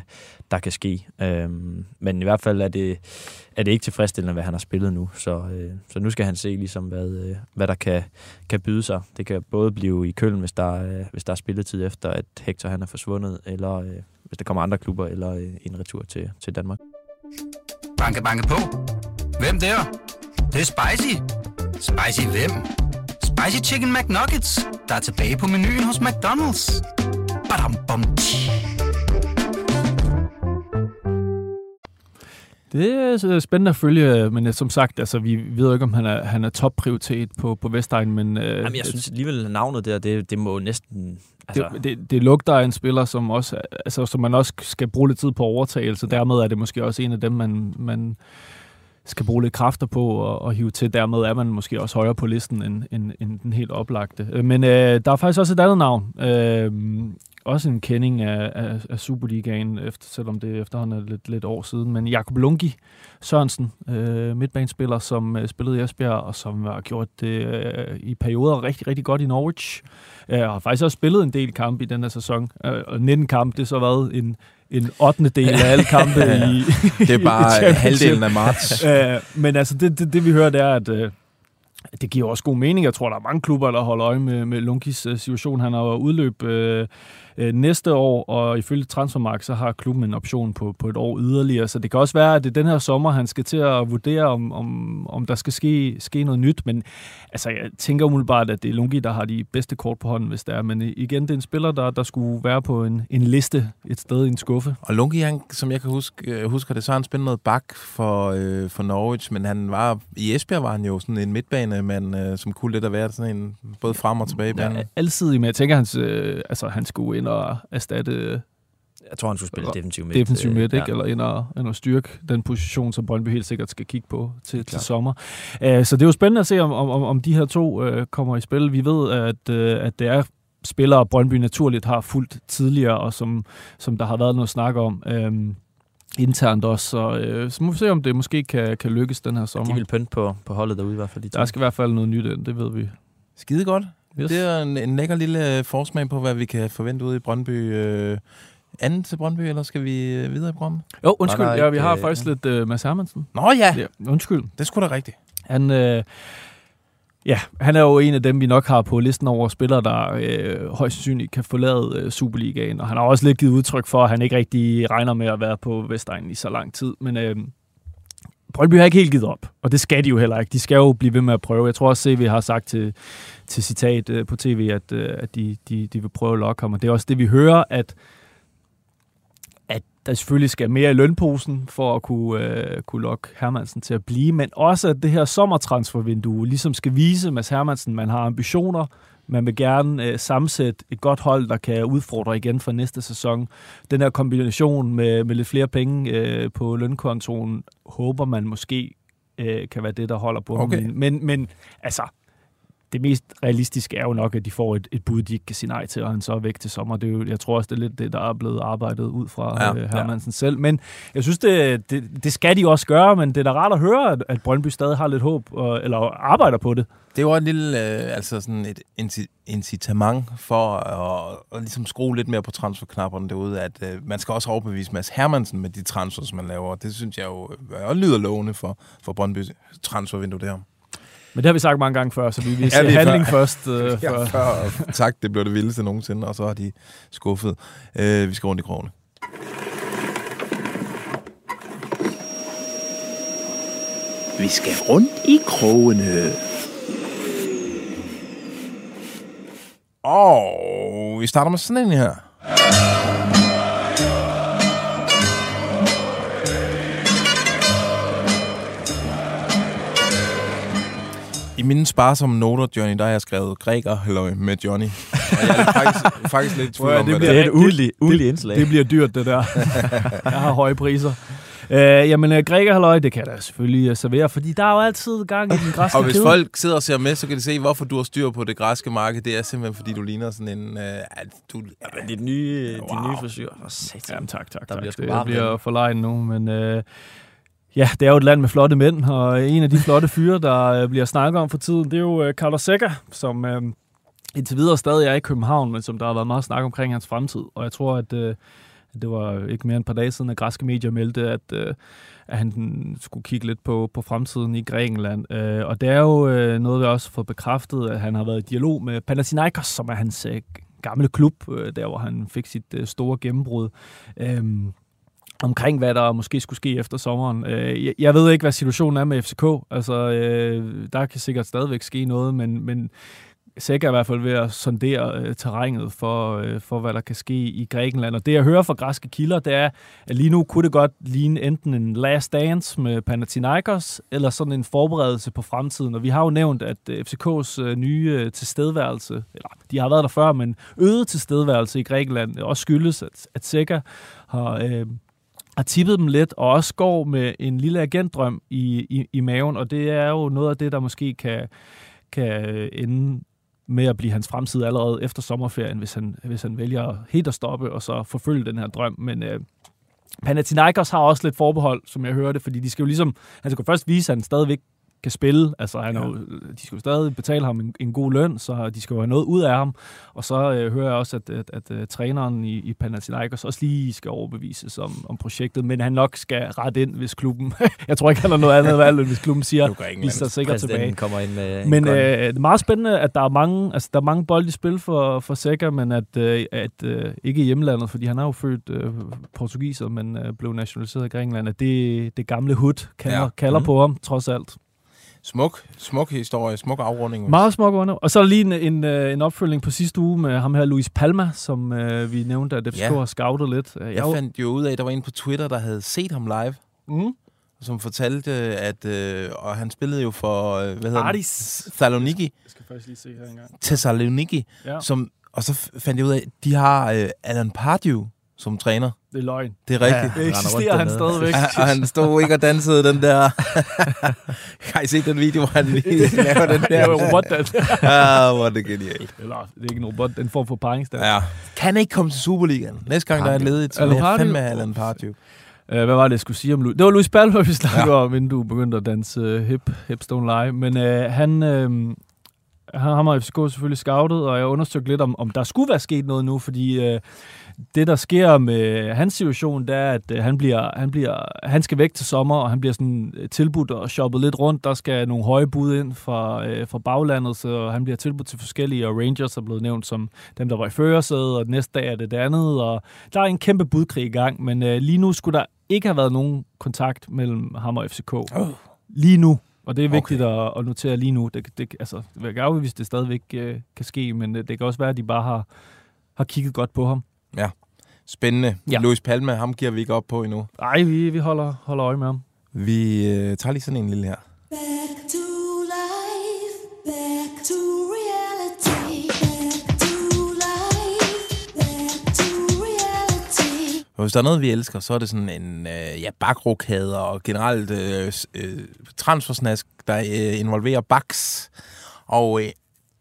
der kan ske. Øhm, men i hvert fald er det, er det ikke tilfredsstillende, hvad han har spillet nu. Så, øh, så nu skal han se, ligesom, hvad, øh, hvad der kan, kan byde sig. Det kan både blive i Køln, hvis der, øh, hvis der er spilletid efter, at Hector han er forsvundet, eller øh, hvis der kommer andre klubber, eller øh, en retur til, til Danmark. Banke, banke på. Hvem der? Det, er spicy. Spicy hvem? Spicy Chicken McNuggets, der er tilbage på menuen hos McDonald's. Badum, bom, tji. Det er øh, spændende at følge, men øh, som sagt, altså, vi ved jo ikke, om han er, han er topprioritet på, på Vestegn, men øh, Jamen, jeg synes alligevel, navnet der, det, det må næsten... Altså, det, det, det lugter af en spiller, som, også, altså, som man også skal bruge lidt tid på så dermed er det måske også en af dem, man, man skal bruge lidt kræfter på og, og hive til. Dermed er man måske også højere på listen end, end, end den helt oplagte. Øh, men øh, der er faktisk også et andet navn. Øh, også en kending af, af, af Superligaen, efter, selvom det efterhånden er lidt, lidt år siden. Men Jakob Lungi Sørensen, øh, midtbanespiller, som øh, spillede i Esbjerg, og som har gjort det øh, i perioder rigtig, rigtig godt i Norwich. Øh, og har faktisk også spillet en del kampe i den her sæson. Øh, og 19 kampe, det har så været en, en 8. del af alle kampe i Det er i bare Championship. halvdelen af marts. Øh, men altså, det, det, det vi hører, det er, at øh, det giver også god mening. Jeg tror, der er mange klubber, der holder øje med, med Lunkis øh, situation. Han har jo udløb øh, øh, næste år, og ifølge Transfermarkt, så har klubben en option på, på et år yderligere. Så det kan også være, at det er den her sommer, han skal til at vurdere, om, om, om der skal ske, ske noget nyt. Men altså, jeg tænker umiddelbart, at det er Lungi, der har de bedste kort på hånden, hvis det er. Men igen, det er en spiller, der, der skulle være på en, en liste et sted i en skuffe. Og Lungi, han, som jeg kan huske, øh, husker det, så har han spillet noget bak for, øh, for Norwich, men han var, i Esbjerg var han jo sådan en midtbane midtbanemand, øh, som kunne lidt at være sådan en både frem og tilbage i banen. Ja, alsidig, men jeg tænker, hans, øh, altså, han skulle ind og erstatte Jeg tror, han skulle spille defensiv midt. defensiv øh, midt, ja. ikke? eller ind og, ind og styrke den position, som Brøndby helt sikkert skal kigge på til, til sommer. Uh, så det er jo spændende at se, om, om, om- de her to uh, kommer i spil. Vi ved, at, uh, at det er spillere, Brøndby naturligt har fulgt tidligere, og som, som der har været noget snak om um, internt også. Så, uh, så må vi se, om det måske kan, kan lykkes den her sommer. De vil pynte på, på holdet derude i hvert fald. De. Der skal i hvert fald noget nyt ind, det ved vi. Skide godt. Yes. Det er en, en lækker lille øh, forsmag på, hvad vi kan forvente ude i Brøndby. Øh, anden til Brøndby, eller skal vi øh, videre i programmet? Jo, undskyld, ja, vi har øh, faktisk lidt uh, Mads Hermansen. Nå ja, Ja, undskyld. det er sgu da rigtigt. Han, øh, ja, han er jo en af dem, vi nok har på listen over spillere, der øh, højst sandsynligt kan forlade øh, Superligaen. Og han har også lidt givet udtryk for, at han ikke rigtig regner med at være på Vestegnen i så lang tid. Men øh, Brøndby har ikke helt givet op, og det skal de jo heller ikke. De skal jo blive ved med at prøve. Jeg tror også, CV har sagt til, til citat øh, på tv, at, øh, at de, de, de vil prøve at lokke ham. Og det er også det, vi hører, at at der selvfølgelig skal mere i lønposen for at kunne, øh, kunne lokke Hermansen til at blive, men også at det her sommertransfervindue ligesom skal vise Mads Hermansen, man har ambitioner, man vil gerne øh, sammensætte et godt hold, der kan udfordre igen for næste sæson. Den her kombination med, med lidt flere penge øh, på lønkontoen, håber man måske øh, kan være det, der holder på. Okay. Men, men, men altså, det mest realistiske er jo nok, at de får et, et bud, de ikke kan sige nej til, og han så er væk til sommer. Det er jo, jeg tror også, det er lidt det, der er blevet arbejdet ud fra Ja, øh, Hermansen ja. selv. Men jeg synes, det, det, det skal de også gøre, men det er da rart at høre, at, at Brøndby stadig har lidt håb, og, eller arbejder på det. Det jo et lille, øh, altså sådan et inci- incitament for at, at ligesom skrue lidt mere på transferknapperne derude, at øh, man skal også overbevise Mads Hermansen med de transfers, man laver. Det synes jeg jo øh, også lyder lovende for, for Brøndby transfervindue der. Men det har vi sagt mange gange før, så vi vil Ja, se vi er handling før- først. Øh, Ja, før. sagt, det blev det vildeste nogensinde, og så har de skuffet. Øh, vi skal rundt i krogene. Vi skal rundt i krogene. Og vi starter med sådan en her. I mine sparsomme noter, Johnny, der har jeg skrevet græker halløj med Johnny. Og jeg er faktisk, faktisk lidt i tvivl om, det bliver det Det er. et ugenligt ugenlig indslag. Det bliver dyrt, det der. jeg har høje priser. Øh, jamen, uh, Grækerhalløj, det kan jeg da selvfølgelig uh, servere, fordi der er jo altid gang i den græske Og hvis kæde. folk sidder og ser med, så kan de se, hvorfor du har styr på det græske marked. Det er simpelthen, fordi du ligner sådan en... Øh, du, Men dit nye, wow. Din nye frisyr. For satan. Jamen, tak, tak, Der tak. bliver det bliver for lejen nu, men øh, ja, det er jo et land med flotte mænd, og en af de flotte fyre, der øh, bliver snakket om for tiden, det er jo øh, Carlos Seca, som øh, indtil videre stadig er i København, men som der har været meget snak omkring hans fremtid. Og jeg tror, at øh, det var ikke mere end et par dage siden, at græske medier meldte, at, øh, at han skulle kigge lidt på, på fremtiden i Grækenland. Øh, og det er jo øh, noget, vi også har fået bekræftet, at han har været i dialog med Panathinaikos, som er hans øh, gamle klub, øh, der hvor han fik sit øh, store gennembrud. Øh, omkring, hvad der måske skulle ske efter sommeren. Øh, jeg, ved ikke, hvad situationen er med FCK. Altså, øh, der kan sikkert stadigvæk ske noget, men, men Sæk er i hvert fald ved at sondere øh, terrænet for, øh, for, hvad der kan ske i Grækenland. Og det, jeg hører fra græske kilder, det er, at lige nu kunne det godt ligne enten en last dance med Panathinaikos, eller sådan en forberedelse på fremtiden. Og vi har jo nævnt, at øh, FCK's øh, nye øh, tilstedeværelse, eller de har været der før, men øget tilstedeværelse i Grækenland, også skyldes, at, at Sækker har... Øh, har tippet dem lidt, og også går med en lille agentdrøm i, i, i maven, og det er jo noget af det, der måske kan, kan ende med at blive hans fremtid allerede efter sommerferien, hvis han, hvis han vælger helt at stoppe og så forfølge den her drøm. Men øh, Panathinaikos har også lidt forbehold, som jeg hørte, fordi de skal jo ligesom, han skal først vise, at han stadigvæk kan spille. Altså, han er jo, de skal jo stadig betale ham en, en god løn, så de skal jo have noget ud af ham. Og så øh, hører jeg også, at, at, at, at træneren i, i Panathinaikos også lige skal overbevises om, om projektet, men han nok skal rette ind, hvis klubben... jeg tror ikke, han har noget andet valg, end hvis klubben siger, vi står sikkert tilbage. Kommer ind med en Men øh, det er meget spændende, at der er mange, altså, der er mange bolde i spil for, for Seca, men at, øh, at øh, ikke i hjemlandet, fordi han er jo født øh, portugiser, men øh, blev nationaliseret i Grækenland, at det, det gamle hud kalder, Ja. ja. kalder Mhm. på ham, trods alt. Smuk, smuk historie, smuk afrunding. Meget smuk under. Og så er der lige en, en, øh, en opfølging på sidste uge med ham her, Luis Palma, som øh, vi nævnte, at FCK Ja. har scoutet lidt. Øh, Jeg fandt jo ud af, at der var en på Twitter, der havde set ham live. Mm. som fortalte, at øh, og han spillede jo for, øh, hvad hedder Ardis. det? Thessaloniki. Jeg skal faktisk lige se her engang. Thessaloniki. Ja. Som, og så fandt jeg ud af, at de har øh, Alan Pardew som træner. Det er løgn. Det er rigtigt. Det eksisterer han stadigvæk. Ja, og han stod ikke og dansede den der... har I set den video, hvor han lige laver den der? Det er jo robotdans. ah, hvor er det genialt. Eller, det er ikke en robot, den form for paringsdans. Ja. Kan ikke komme til Superligaen? Næste gang, der er ledigt, så vil jeg fandme have Alan Pardew. Uh, hvad var det, jeg skulle sige om Louis? Det var Louis Balmer, vi snakkede ja. om, inden du begyndte at danse uh, hip, hipstone live. Men uh, han, uh, han ham har FCK selvfølgelig scoutet, og jeg undersøgte lidt om, om der skulle være sket noget nu, fordi uh, det, der sker med hans situation, det er, at uh, han, bliver, han, bliver, han skal væk til sommer, og han bliver sådan uh, tilbudt og shoppet lidt rundt. Der skal nogle høje bud ind fra, uh, fra baglandet, så han bliver tilbudt til forskellige, og Rangers er blevet nævnt som dem, der var i førersædet, og næste dag er det det andet, og der er en kæmpe budkrig i gang, men uh, lige nu skulle der ikke have været nogen kontakt mellem ham og FCK. Oh. Lige nu. Og det er vigtigt okay. at, at notere lige nu. Det, det, altså, det vil ikke afvise, at det stadigvæk uh, kan ske, men uh, det kan også være, at de bare har, har kigget godt på ham. Ja, spændende. Ja. Louis Palme, ham giver vi ikke op på endnu. Nej, vi, vi holder, holder øje med ham. Vi øh, tager lige sådan en lille her. Og hvis der er noget, vi elsker, så er det sådan en øh, ja, bakrokade og generelt øh, øh, transfersnask, der øh, involverer baks. Og øh,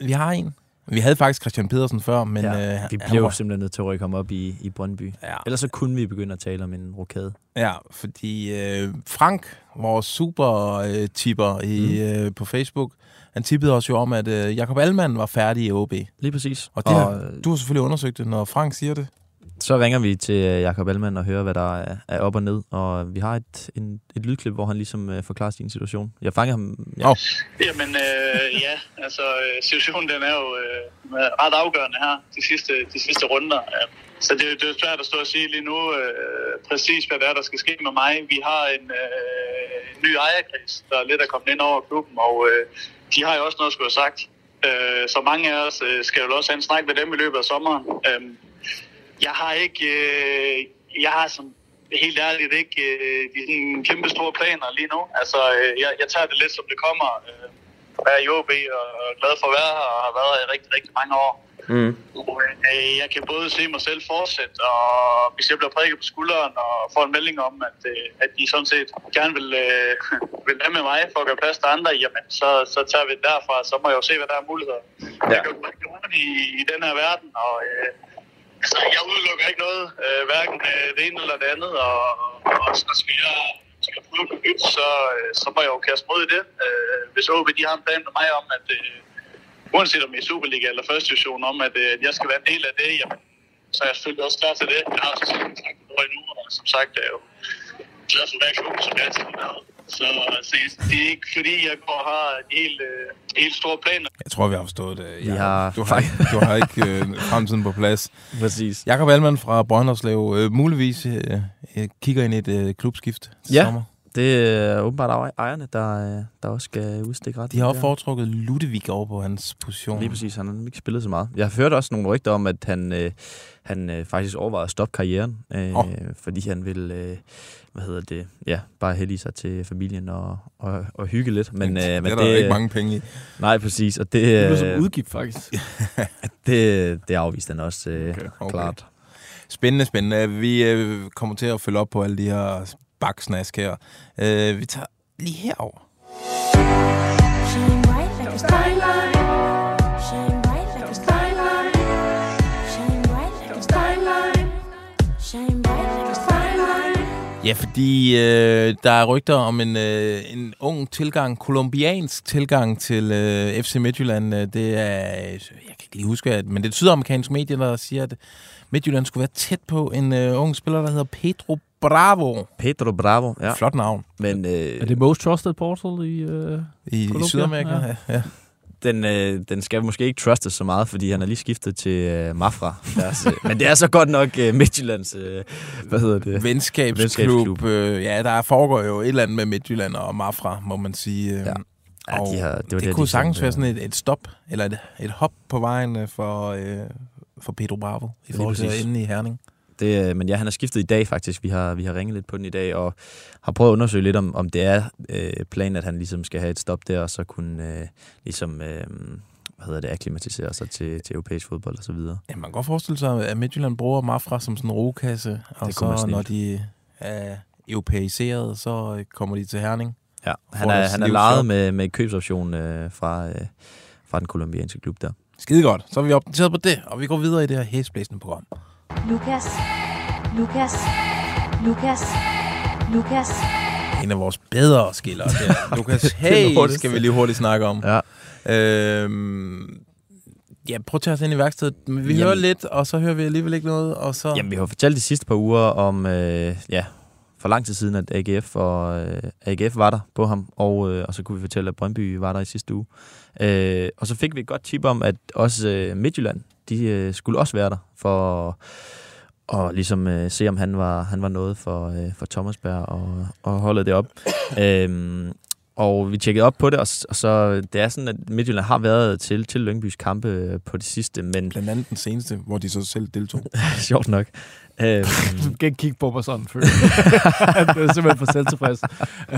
vi har en. Vi havde faktisk Christian Pedersen før, men ja, øh, vi blev var- simpelthen nødt til at rykke ham op i, i Brøndby. Ja. Ellers så kunne vi begynde at tale om en rokade. Ja, fordi øh, Frank, vores super-tipper i, øh, på Facebook, han tippede os jo om, at øh, Jakob Allmann var færdig i OB. Lige præcis. Og, det Og, har, du har selvfølgelig undersøgt det, når Frank siger det. Så ringer vi til øh, Jakob Allmann og hører, hvad der er, er op og ned. Og vi har et, en, et lydklip, hvor han ligesom øh, forklarer sin situation. Jeg fanger ham... Ja. Oh. Jamen øh, ja, altså øh, situationen den er jo øh, ret afgørende her, de sidste, de sidste runder. Øh, Så det, det er jo svært at stå og sige lige nu øh, præcis, hvad det er, der skal ske med mig. Vi har en, øh, en ny ejerkreds, der lidt er kommet ind over klubben, og øh, de har jo også noget at skulle have sagt. Øh, så mange af os øh, skal jo også have en snak med dem i løbet af sommeren. Øh, jeg har ikke... Øh, jeg har som helt ærligt ikke øh, de sådan kæmpe store planer lige nu. Altså, øh, jeg, jeg tager det lidt, som det kommer. Øh, jeg er i OB og er glad for at være her, og har været her i rigtig, rigtig mange år. Mm. Øh, jeg kan både se mig selv fortsætte, og hvis jeg bliver prikket på skulderen og får en melding om, at, øh, at de sådan set gerne vil, øh, vil have med mig for at gøre plads til andre, jamen så, så tager vi det derfra, så må jeg jo se, hvad der er muligheder. Ja. Jeg kan jo ikke rundt i, i den her verden, og øh, altså, jeg udelukker ikke noget, øh, hverken øh, det ene eller det andet, og, og, så skal jeg skal prøve noget nyt, så, øh, så må jeg jo kaste mod i det. Øh, hvis OB de har en plan med mig om, at øh, uanset om jeg er i Superliga eller første division, om at, øh, at jeg skal være en del af det, jamen, så er jeg selvfølgelig også klar til det. Jeg har så sagt kontrakt med endnu, og som sagt er jeg jo glad for hver klub, som jeg altid har været. Så, så det er ikke fordi, jeg går og har de helt, øh, helt store planer. Jeg tror, vi har forstået det. Jacob. har- Du har, ikke- du har ikke øh, fremtiden på plads. Præcis. Jakob Allmann fra Brønderslev øh, muligvis øh, øh, kigger ind i et øh, klubskift til Ja. sommer. Det er åbenbart ejer- ejerne, der, øh, der også skal udstikke ret. De har også foretrukket Ludvig over på hans position. Lige præcis, han har ikke spillet så meget. Jeg har hørt også nogle rygter om, at han, øh, han øh, faktisk overvejede at stoppe karrieren, øh, Åh. fordi han vil, øh, hvad hedder det, ja, bare heldige sig til familien og, og, og hygge lidt. Men, øh, det men er der ikke mange penge i. Nej, præcis. Og det, Det er øh, som udgift, faktisk. det, det afviste han også øh, okay, okay. klart. Spændende, spændende. Vi øh, kommer til at følge op på alle de her baksnask her. Øh, vi tager lige herover. Shine bright like a skyline. Shine bright like a skyline. Shine bright like a skyline. Shine bright like a skyline. Ja, fordi øh, der er rygter om en, øh, en ung tilgang, kolumbiansk tilgang til øh, FC Midtjylland. Øh, Det er, øh, jeg kan ikke lige huske, at, men det er et sydamerikansk medie, der siger, at Midtjylland skulle være tæt på en øh, ung spiller, der hedder Pedro Bravo. Pedro Bravo, ja. Flot navn. Men, øh, Er det most trusted portal i, øh, I, i? Sydamerika. Ja. Ja. Ja. den, øh, den skal måske ikke trustes så meget, fordi han er lige skiftet til øh, Mafra. Deres, øh, men det er så godt nok øh, Midtjyllands, øh, hvad hedder det? Venskabsklub. Venskabsklub. Øh, ja, der foregår jo et eller andet med Midtjylland og Mafra, må man sige. Øh, Ja. Ja, og de har- det var det det, kunne de sagtens være øh, sådan et, et stop, eller et, et hop på vejen øh, for, øh, for Pedro Bravo, i forhold til ende i Herning. Det, øh, men ja, han har skiftet i dag faktisk. Vi har, vi har ringet lidt på den i dag, og har prøvet at undersøge lidt, om, om det er øh, planen, at han ligesom skal have et stop der, og så kunne øh, ligesom, øh, hvad hedder det, akklimatisere sig til, til europæisk fodbold og så videre. Ja, man kan godt forestille sig, at Midtjylland bruger Mafra som sådan en rokasse, og så når de er europæiseret, så øh, kommer de til Herning. Ja, han er, han er lejet med, med købsoption øh, fra, øh, fra den kolumbianske klub der. Skide godt. Så er vi opdateret på det, og vi går videre i det her hæsblæsende program. Lukas, Lukas, Lukas, Lukas. En af vores bedre skillere der. Lukas Hey skal vi lige hurtigt snakke om. Ja. Øhm, ja, prøv at tage os ind i værkstedet. Vi. Jamen- hører lidt, og så hører vi alligevel ikke noget, og så... Jamen, vi har fortalt de sidste par uger om, øh, ja, for lang tid siden, at AGF, og, øh, AGF var der på ham, og, øh, og så kunne vi fortælle, at Brøndby var der i sidste uge. Øh, og så fik vi et godt tip om, at også øh, Midtjylland, de øh, skulle også være der, for at ligesom, øh, se, om han var, han var noget for, øh, for Thomas Berg og, og holdet det op. øhm, og vi tjekkede op på det, og, og så det er sådan, at Midtjylland har været til, til Lyngbys kampe øh, på det sidste, men Blandt andet den seneste, hvor de så selv deltog. sjovt nok. Øhm, Du kan ikke kigge på mig sådan, føler jeg. Det er simpelthen for selvtilfreds.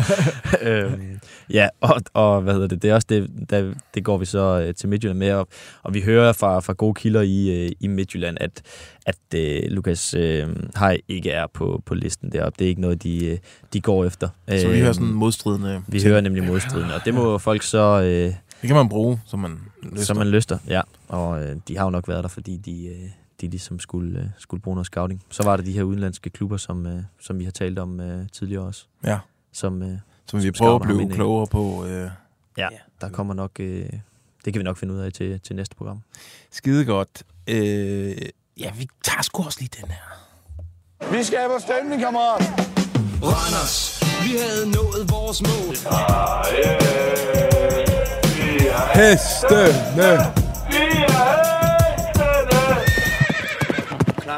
øhm, ja, og, og hvad hedder det, det er også det, der, det går vi så øh, til Midtjylland med, og, og vi hører fra, fra gode kilder i, øh, i Midtjylland, at, at øh, Lukas øh, Hej ikke er på, på listen deroppe. Det er ikke noget, de, øh, de går efter. Så vi hører sådan Øhm, modstridende Vi hører nemlig modstridende, og det må folk så... Øh, Det kan man bruge, som man lyster. som man lyster, ja. Og øh, de har jo nok været der, fordi de, øh, de ligesom skulle, øh, skulle bruge noget scouting. Så var der de her udenlandske klubber, som, øh, som vi har talt om øh, tidligere også. Ja. Som, øh, Som vi som prøver at blive ind klogere på. Øh, Ja, der kommer nok... Øh, det kan vi nok finde ud af til, til næste program. skide godt. Øh, ja, vi tager sgu også lige den her. Vi skaber stemning, kammerat. Randers, vi havde nået vores mål. Hestene!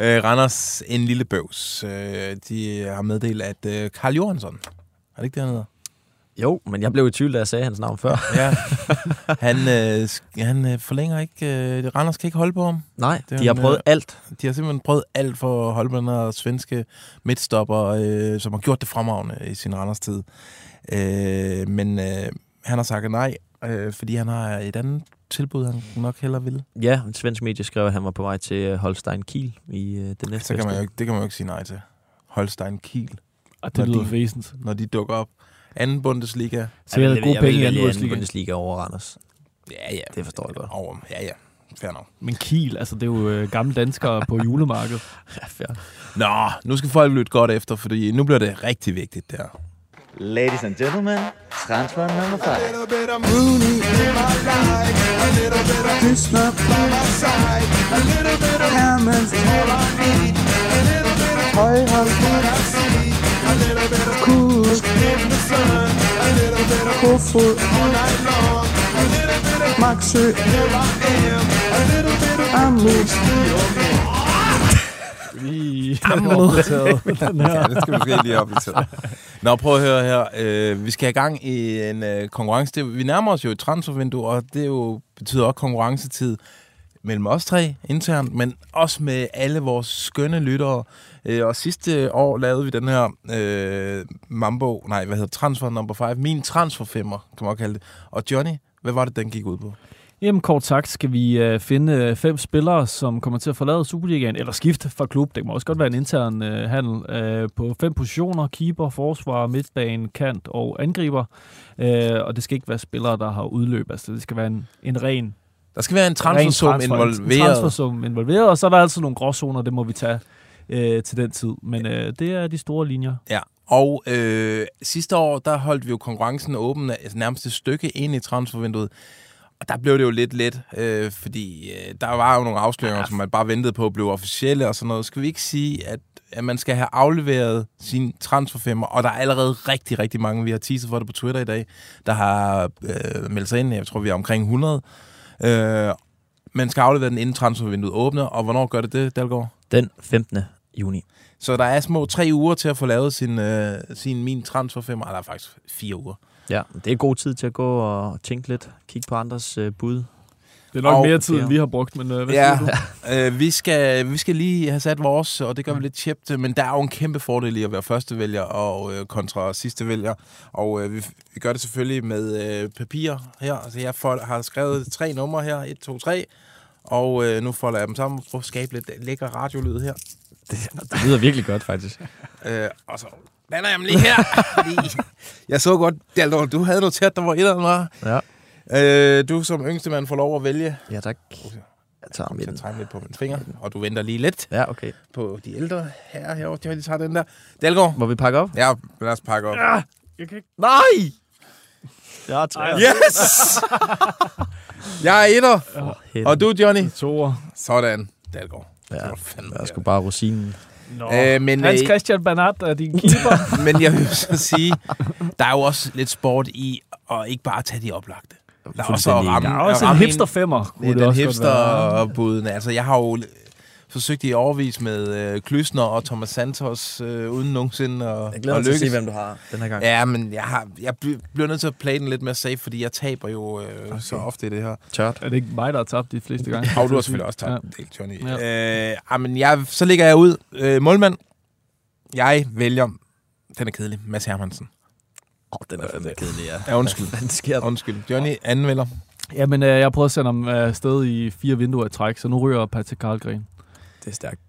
Øh, Randers, en lille bøvs. Øh, de har meddelt, at øh, Karl Johansson, er det ikke det, han hedder? Jo, men jeg blev i tvivl, da jeg sagde hans navn før. Ja. Han, øh, han øh, forlænger ikke... Øh, Randers kan ikke holde på ham. Nej, Det de har prøvet øh, alt. De har simpelthen prøvet alt for at holde på den her svenske midtstopper, øh, som har gjort det fremragende i sin Randers tid. Øh, men øh, han har sagt nej, øh, fordi han har et andet tilbud, han nok hellere vil. Ja, en svensk medie skrev, at han var på vej til øh, Holstein Kiel i øh, det næste Så kan man jo, ikke- det kan man jo ikke sige nej til. Holstein Kiel. Og det lyder de- fæsent. Når de dukker op. Anden Bundesliga. Så jeg vil- gode jeg penge i anden anden Bundesliga. Bundesliga over Randers. Ja, ja. Det forstår jeg godt. Over, ja, ja. Fair nok. Men Kiel, altså det er jo øh, gamle danskere på julemarkedet. Ja, fair. Nå, nu skal folk lytte godt efter, fordi nu bliver det rigtig vigtigt der. Ladies and gentlemen, transfer number five. little bit of in my life, a little bit of Krishna by my side, a little bit of Hammond's all I need, a little bit of a little bit of cool in the sun, a little bit of Kofod all night long, a little bit of here I am, a little bit of. Vi Er opdateret. Den her. ja, det skal vi måske lige opdatere. Nå, prøv at høre her. Øh, vi skal have gang i en øh, konkurrence. Det, vi nærmer os jo et transfervindue, og det er jo, betyder også konkurrencetid mellem os tre internt, men også med alle vores skønne lyttere. Øh, og sidste år lavede vi den her øh, Mambo, nej, hvad hedder? Transfer number 5. Min transferfemmer, kan man også kalde det. Og Johnny, hvad var det, den gik ud på? Jamen kort sagt skal vi øh, finde øh, fem spillere, som kommer til at forlade Superligaen, eller skifte fra klub. Det må også godt være en intern øh, handel. Øh, på fem positioner, keeper, forsvar, midtbane, kant og angriber. Øh, og det skal ikke være spillere, der har udløb. Altså det skal være en, en ren Der skal være en transfersum transfer- En involveret. transfersum involveret, og så er der altså nogle gråzoner, det må vi tage øh, til den tid. Men øh, det er de store linjer. Ja, og øh, sidste år, der holdt vi jo konkurrencen åben altså nærmest et stykke ind i transfervinduet. Og der blev det jo lidt let, øh, fordi øh, der var jo nogle afsløringer, ja. som man bare ventede på at blive officielle og sådan noget. Skal vi ikke sige, at, at man skal have afleveret sin transferfemmer, og der er allerede rigtig, rigtig mange, vi har teaset for det på Twitter i dag, der har øh, meldt sig ind. Jeg tror, vi er omkring 100. Øh, man skal aflevere den inden transfervinduet åbner, og hvornår gør det det, Dalgaard? Den 15. juni. Så der er små tre uger til at få lavet sin, øh, sin min transferfemmer. Eller faktisk fire uger. Ja, det er god tid til at gå og tænke lidt, kigge på andres øh, bud. Det er nok Og- mere tid, end vi har brugt, men øh, hvad Ja, siger du? øh, vi, skal, vi skal lige have sat vores, og det gør vi lidt tjept, men der er jo en kæmpe fordel i at være første vælger og øh, kontra sidste vælger. Og øh, vi, vi gør det selvfølgelig med øh, papir her. Altså jeg får, har skrevet tre numre her, 1, 2, 3, og øh, nu folder jeg dem sammen for at skabe lidt lækker radiolyd her. Det, det lyder virkelig godt, faktisk. Øh, og så lander jeg dem lige her. jeg så godt, Daldor, du havde noteret, der var et eller andet, var. Ja. Øh, du som yngste mand får lov at vælge. Ja, tak. Jeg tager Jeg midten. tegne lidt på min finger, og du venter lige lidt Ja, okay. på de ældre her herovre. Jeg lige tager den der. Dalgaard. Må vi pakke op? Ja, lad os pakke op. Ja, jeg kan ikke... Nej! Jeg har tre. Yes! jeg er etter. Hen. Og du, Johnny? Toer. Sådan. Dalgaard. Ja, Det var fandme jeg skulle bare rosinen. Nå. Øh, men, Hans øh, Christian Bernat er din keeper. men jeg vil så sige, der er jo også lidt sport i at ikke bare tage de oplagte. Der er også ramme, Der er også en hipster femmer. er den være. hipster-buden. Altså, jeg har jo forsøgt i overvis med øh, Klysner og Thomas Santos, øh, uden nogensinde at, Jeg glæder at mig til at lykkes. se, hvem du har den her gang. Ja, men jeg, har, jeg bl- bliver nødt til at play den lidt mere safe, fordi jeg taber jo øh, okay. så ofte i det her. Tørt. Er det ikke mig, der har tabt de fleste gange? Og du har selvfølgelig også tabt Ja. en del, Johnny. Ja. Ja. Øh, ah, men jeg, så ligger jeg ud. Øh, målmand. Jeg vælger... Den er kedelig. Mads Hermansen. Åh, oh, den er fandme kedelig, ja. Ja, undskyld. Hvad sker der? Undskyld. Johnny, anmelder. Jamen, øh, jeg har prøvet at sende ham øh, afsted i fire vinduer i træk, så nu ryger Patrick Karlgren. Det er stærkt.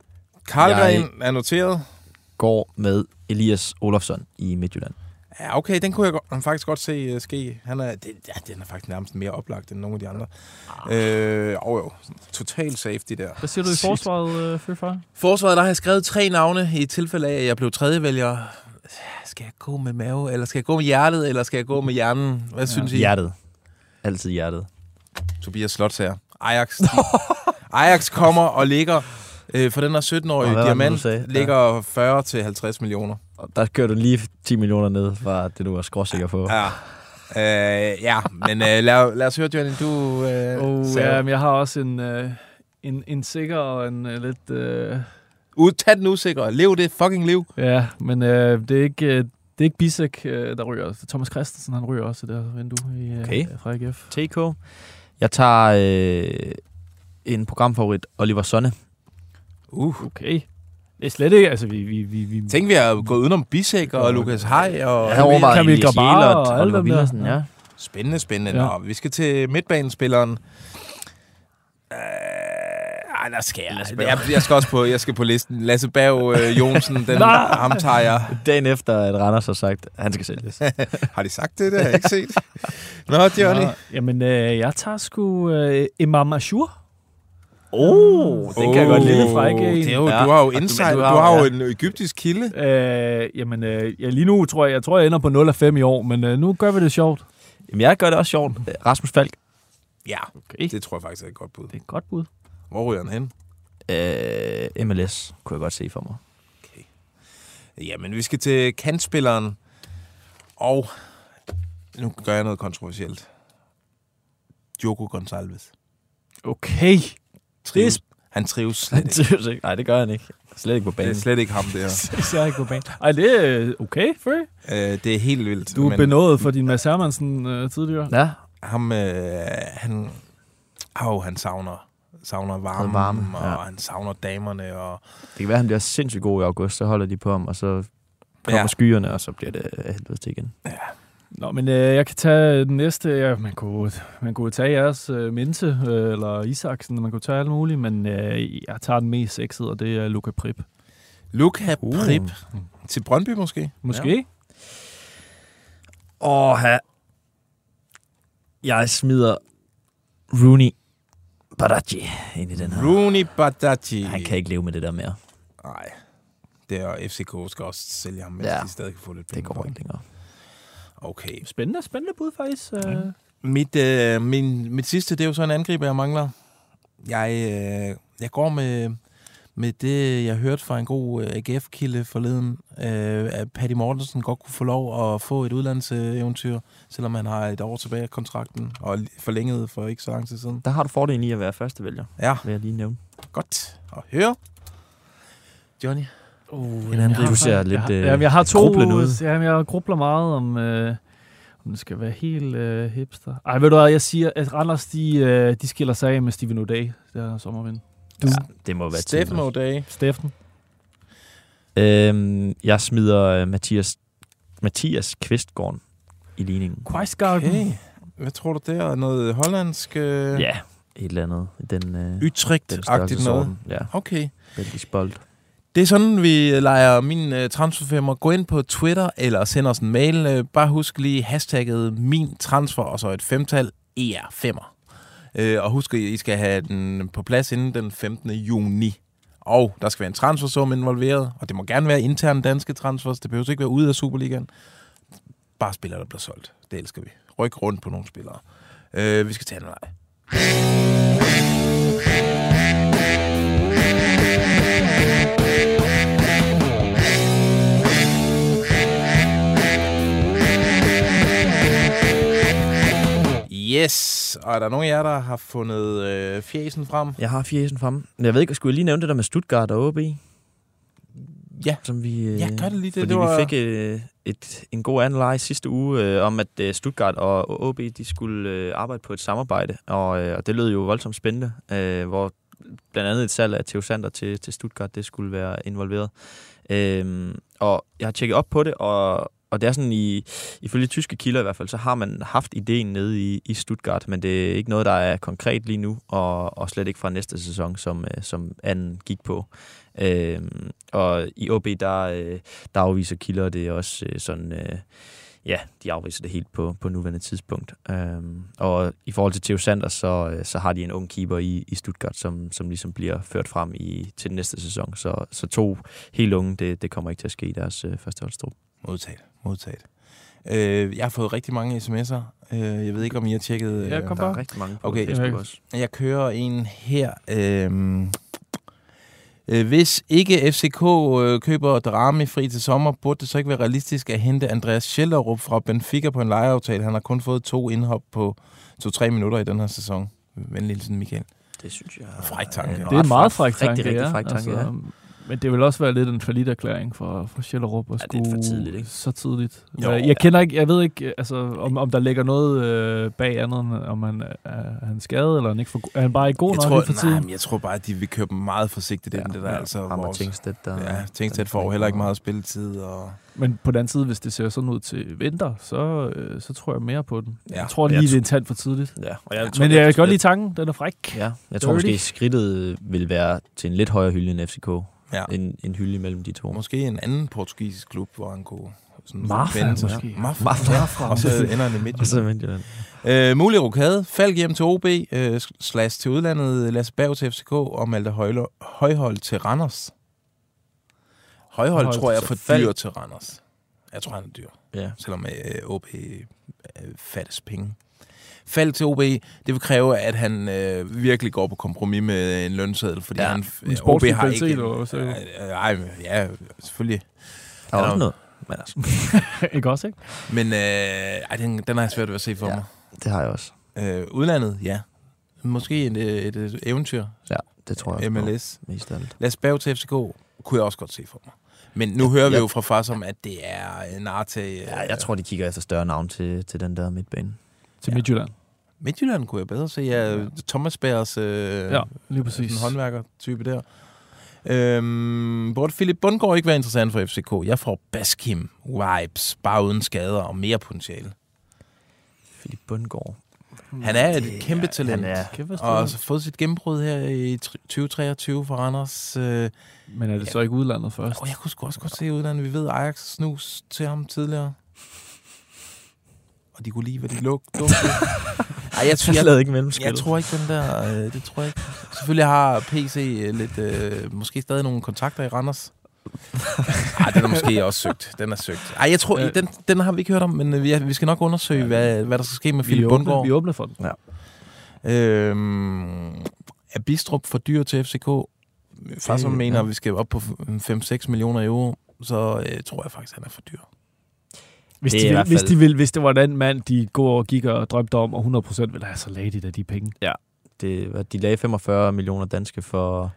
Karlgren er noteret. Går med Elias Olofsson i Midtjylland. Ja, okay, den kunne jeg godt, faktisk godt se uh, ske. Han er, det, ja, den er faktisk nærmest mere oplagt end nogle af de andre. Øh, og jo, total safety der. Hvad siger du i forsvaret, øh, Føfar? Forsvaret, der har jeg skrevet tre navne i tilfælde af, at jeg blev tredjevælger. Skal jeg gå med mave, eller skal jeg gå med hjertet, eller skal jeg gå med hjernen? Hvad ja. synes I? Hjertet. Altid hjertet. Tobias Slots her. Ajax. Ajax kommer og ligger øh, for den her 17-årige Og hvad var det, diamant, sagde? ligger 40 til 50 millioner. Og der kører du lige 10 millioner ned fra det, du var skråsikker på. Ja. Øh, ja, men øh, lad, lad os høre, Johnny, du øh, Oh, ja, men jeg har også en, øh, en, en sikker og en øh, lidt... Øh, Ud, tag den usikre. Lev det fucking liv. ja, men øh, det er ikke... Øh, det er ikke Bisek, øh, der ryger. Thomas Christensen, han ryger også i det her vindue i, øh, Okay. fra AGF. TK. Jeg tager øh, en programfavorit, Oliver Sonne. Uh. Okay. Det er slet ikke... Altså, vi... vi, vi, vi Tænk, vi har gået udenom Bisek og Lukas Hej. Og Jeg har overvejet Kamil Grabar og alle Oliver dem der. Villersen, ja. Spændende, spændende. Ja. Ja. Nå, vi skal til midtbanespilleren. Øh, ej, der skal jeg. Jeg, jeg skal også på, jeg skal på listen. Lasse Berg øh, Jonsen, den, ham tager jeg. Dagen efter, at Randers har sagt, at han skal sælges. Har de sagt det? Det har jeg ikke set. Nå, Johnny. Nå, jamen, øh, jeg tager sgu øh, Imam Ashur. Oh, den kan jeg godt lide. Det er jo, Ja. du har jo insight. du Du har- jo ja. en egyptisk kilde. Øh, jamen, øh, ja, lige nu tror jeg, jeg tror, jeg ender på 0 af 5 i år, men øh, nu gør vi det sjovt. Jamen, jeg gør det også sjovt. Rasmus Falk. Ja, Okay. det tror jeg faktisk er et godt bud. Det er et godt bud. Hvor ryger han hen? Øh, MLS kunne jeg godt se for mig. Jamen, vi skal til kantspilleren. Og nu gør jeg noget kontroversielt. Diogo Gonçalves. Okay. Trives. Han trives slet ikke. Nej, det gør han ikke. Slet ikke på Det banen. er slet ikke ham, det her. Især ikke på banen. Ej, det er øh, okay, Frø. Øh, det er helt vildt. Du er benådet for din Mads Hermansen øh, tidligere. Ja, ham, øh, han, oh, han savner, savner varme, varme, varme ja. og han savner damerne. Og, det kan være, at han bliver sindssygt god i august. Så holder de på ham, og så kommer Ja. ja. skyerne, og så bliver det af helvede til igen. Nå, men øh, jeg kan tage den næste. Ja, man, kunne, man kunne tage jeres øh, Mente, øh, eller Isaksen, man kunne tage alt muligt, men øh, jeg tager den mest sexede, og det er Luca Prip. Luka Uh. Prip til Brøndby måske? Måske? Ja. Åh. Jeg smider Rooney Baraji ind i den her. Rooney Badaji. Han kan ikke leve med det der mere. Nej. Det er FCK skal også sælge ham, mens Ja. de stadig kan få lidt Det penge går for ikke længere. Okay. Spændende, spændende bud faktisk. Øh. Mit, øh, min, mit sidste, det er jo så en angriber, jeg mangler. Jeg, øh, jeg går med, med det, jeg hørte fra en god øh, AGF-kilde forleden, øh, at Paddy Mortensen godt kunne få lov at få et udlandseventyr, selvom han har et år tilbage af kontrakten, og forlænget for ikke så lang tid siden. Der har du fordelen i at være førstevælger, Ja, vil jeg lige nævne. godt at høre. Johnny? Uh, En anden, du ser lidt, øh, jeg, jamen, jeg har to, ud. Jamen, jeg grubler meget om, øh, Den skal være helt øh, hipster. Ej, ved du hvad, jeg siger, at Randers, de, øh, de skiller sig af med Steven O'Day, der sommervind. Du, Ja, det må være Steffen. O'Day. Steffen. Øhm, jeg smider øh, Mathias, Mathias Kvistgården i ligningen. Quaisgarden. Okay. Hvad tror du der? Noget hollandsk? Øh... Ja, et eller andet. i Den, øh, Utrecht-agtigt noget? Ja, Okay. belgisk bold. Det er sådan, vi leger min uh, transferfirma. Gå ind på Twitter eller send os en mail. Uh, bare husk lige hashtagget min transfer og så et femtal ER5'er. Uh, øh, og husk, at I skal have den på plads inden den 15. juni. Og der skal være en transfersum involveret, og det må gerne være interne danske transfers. Det behøver ikke være ude af Superligaen. Bare spillere, der bliver solgt. Det elsker vi. Ryk rundt på nogle spillere. Uh, vi skal tage en leg. Yes, og er der nogen af jer, der har fundet øh, fjesen frem? Jeg har fjesen frem. Men Jeg ved ikke, skulle jeg lige nævne det der med Stuttgart og OB? Ja. Som vi, øh, Ja, gør det lige det. Fordi Det var- vi fik øh, et, en god leg sidste uge øh, om, at øh, Stuttgart og, og OB de skulle øh, arbejde på et samarbejde. Og, øh, og det lød jo voldsomt spændende, øh, hvor blandt andet et salg af Theo Sander til, til Stuttgart, det skulle være involveret. Øh, og jeg har tjekket op på det, og, og det er sådan, i, ifølge tyske kilder i hvert fald, så har man haft ideen nede i, i Stuttgart, men det er ikke noget, der er konkret lige nu, og, og slet ikke fra næste sæson, som, øh, som anden gik på. Øhm, og i OB, der, øh, der afviser kilder det også øh, sådan, øh, ja, de afviser det helt på, på nuværende tidspunkt. Øhm, og i forhold til Theo Sanders, så, så har de en ung keeper i, i Stuttgart, som, som ligesom bliver ført frem i, til den næste sæson. Så, så to helt unge, det, det kommer ikke til at ske i deres øh, første holdstrup. Modtaget. Modtaget. Øh, jeg har fået rigtig mange sms'er. Øh, jeg ved ikke, om I har tjekket... Ja, kom Der er bare. rigtig mange på Okay. Facebook også. Jeg kører en her. Øh, øh, hvis ikke FCK øh, køber Drami fri til sommer, burde det så ikke være realistisk at hente Andreas Schellerup fra Benfica på en lejeaftale? Han har kun fået to indhop på to-tre minutter i den her sæson. Venlig hilsen, Michael. Det synes jeg Fræk tanke. Det er meget fræk tanke, Rigtig, rigtig fræk tanke, ja. Men det vil også være lidt en falit erklæring for, for Schellerup at Ja, det er skulle for tidligt, ikke? så tidligt. Jo. Jeg kender ikke, jeg ved ikke, altså, om, om der ligger noget øh, bag andet, end om han er, er han skadet, eller er han, ikke for, er han bare ikke god Jeg nok tror, for nej, tiden? men jeg tror bare, at de vil købe dem meget forsigtigt ind, Ja, det der. ja. Altså, vores- Tingstedt, der... Ja, Tingstedt får jo heller ikke meget spilletid. Og... Men på den anden side, hvis det ser sådan ud til vinter, så, øh, så tror jeg mere på den. Ja. Jeg tror lige, Jeg det er en tand for tidligt. Ja, og jeg Men jeg kan godt lide tanken, den er fræk. Ja, jeg tror måske, skridtet vil være til en lidt højere hylde end FCK. Ja. En, en hylde mellem de to. Måske en anden portugisisk klub, hvor han kunne sådan Marfa vende måske. Ja. Og så ender han i Og Midtjylland. så Midtjylland. Øh, mulig rokade. Falk hjem til OB, øh, slash til udlandet, Lasse Berg til FCK og Malte Højlo- Højhold til Randers. Højhold Højhold tror jeg er til for Falk. dyr til Randers. Jeg tror, han er dyr, Ja. selvom øh, OB øh, fattes penge. Falk til OB, det vil kræve, at han øh, virkelig går på kompromis med en lønseddel, fordi Ja, han, en OB sportslig har ikke... eller du? Øh, øh, ja, selvfølgelig. Der er også noget. Men altså, ikke også, ikke? Men øh, ej, den, den har jeg svært ved at se for Ja. mig. det har jeg også. Øh, udlandet, ja. Måske et, et, et eventyr. Ja, det tror jeg. MLS. Mest af alt. Lad Berg til FCK kunne jeg også godt se for mig. Men nu hører vi jo fra far som, at det er en Arte... Øh, Ja, jeg tror, de kigger efter større navn til, til den der midtbane. Til Ja. Midtjylland. Midtjylland kunne jeg bedre se. Ja, Thomas Bærs øh, Ja, lige præcis. sådan håndværker-type der. Øhm, burde Philip Bundgaard ikke være interessant for FCK? Jeg får Baskim vibes, bare uden skader og mere potentiale. Philip Bundgaard. Han er et Det- kæmpe talent. Han er, Kæmpe Og har fået sit gennembrud her i tr- 2023 for Randers. Øh, Men er det så ikke udlandet først? og jeg kunne sgu også godt se udlandet. Vi ved, Ajax snus til ham tidligere. Og de kunne lide, hvad de lugtede. Ej, jeg, han jeg, ikke jeg, mellemspil. jeg tror ikke, den der... Øh, det tror jeg ikke. Selvfølgelig har PC øh, lidt... Øh, måske stadig nogle kontakter i Randers. Ej, den er måske også søgt. Den er søgt. Ej, jeg tror, Øh. den, den har vi ikke hørt om, men øh, vi, vi skal nok undersøge, hvad, hvad der skal ske med Philip er Bundgaard. vi er åbne for den. Øhm, er Bistrup for dyr til FCK? Far som Det- mener, ja. at vi skal op på 5-6 millioner euro, så øh, tror jeg faktisk, han er for dyr. Hvis, Det de vil, hvis, de vil, hvis det var den mand, de går og gik og drømte om, og 100% ville have, så lagde de da de penge. Det, hvad, de lagde 45 millioner danske for,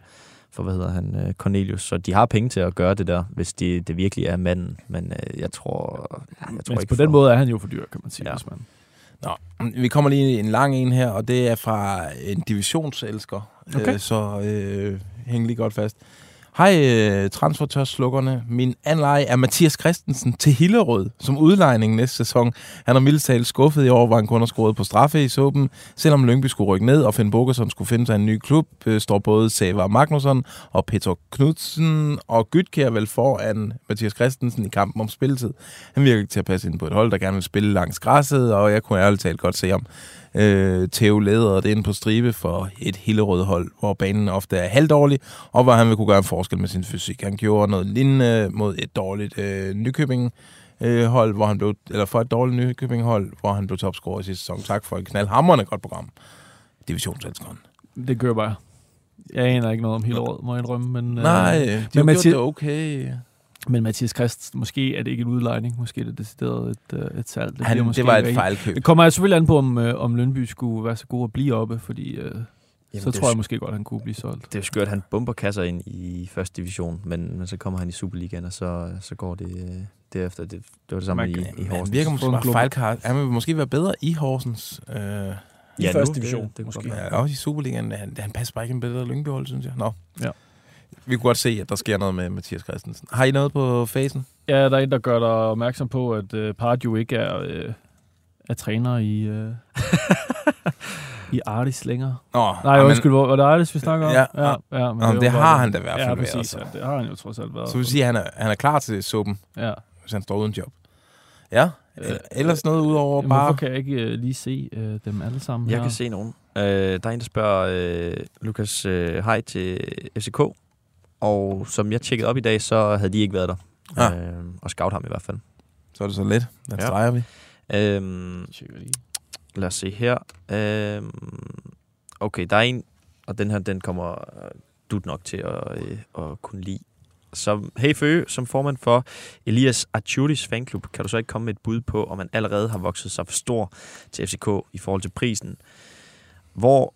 for hvad hedder han, øh, Cornelius. Så de har penge til at gøre det der, hvis det, det virkelig er manden. Men øh, jeg tror, jeg tror Men ikke på den måde er han jo for dyr, kan man sige. Ja. Ja. Hvis man. Nå, vi kommer lige i en lang en her, og det er fra en divisionselsker. Okay. Øh, så øh, hæng lige godt fast. Hej, øh, transfertørslukkerne. Min anleje er Mathias Christensen til Hillerød som udlejning næste sæson. Han er mildt talt skuffet i år, hvor han kun har scoret på straffe i suppen. Selvom Lyngby skulle rykke ned, og Finn Bogerson skulle finde sig en ny klub, øh, står både Sava Magnusson og Peter Knudsen og Gytkær vel foran Mathias Christensen i kampen om spilletid. Han virker ikke til at passe ind på et hold, der gerne vil spille langs græsset, og jeg kunne ærligt talt godt se ham øh, Theo leder det ind på stribe for et Hillerød hold, hvor banen ofte er halvdårlig, og hvor han vil kunne gøre en forskel med sin fysik. Han gjorde noget lignende mod et dårligt øh, Nykøbing øh, hold, hvor han blev, eller for et dårligt Nykøbing hold, hvor han blev topscorer i sidste sæson. Tak for et knaldhamrende godt program. Divisionselskeren. Det gør bare. Jeg aner ikke noget om Hillerød, må jeg indrømme. Men, Nej, de øh, har men, Mathias, det okay. Men Mathias Christ, måske er det ikke en udlejning, måske er det decideret et, øh, et salg. Det, Han- måske det var et fejlkøb. Det kommer selvfølgelig an på, om, øh, om Lønby skulle være så god at blive oppe, fordi øh, så det er tror jeg sk- måske godt, at han kunne blive solgt. Det er jo skørt, at han bomber kasser ind i første division, men, men så kommer han i Superligaen, og så, så går det øh, derefter. Det, det var det samme Man i, i Han Horsens. virker måske bare fejlkart. Han vil måske være bedre i Horsens. Øh, I Ja, første division, det- det måske. Ja, også i Superligaen. Han, han passer bare ikke en bedre Lyngby-hold, synes jeg. Nå. Ja. Vi kunne godt se, at der sker noget med Mathias Christensen. Har I noget på facen? Ja, der er en, der gør dig opmærksom på, at øh, Pardew ikke er, øh, er træner i, øh, i Artis længere. Nå, Nej, jamen- undskyld, hvor, var det Artis, vi snakker om? Ja, ja, ja men Nå, det var har bare- han da i hvert fald ja, været, præcis, så. ja, det har han jo trods alt været. Så vil sige, at han er, han er klar til suppen, Ja. hvis han står uden job. Ja, øh, ellers noget udover Jamen, bare... Hvorfor kan jeg ikke øh, lige se øh, dem alle sammen Jeg her? kan se nogen. Øh, der er en, der spørger øh, Lukas øh, hej til FCK, og som jeg tjekkede op i dag, så havde de ikke været der. Ah. Øh, og scout ham i hvert fald. Så er det så let. Der Ja. streger vi. Øhm, lad os se her. Øhm, okay, der er en, og den her, den kommer øh, du nok til at, øh, at kunne lide. Så hey Føge, som formand for Elias Achuris fanklub, kan du så ikke komme med et bud på, om man allerede har vokset sig for stor til FCK i forhold til prisen? Hvor...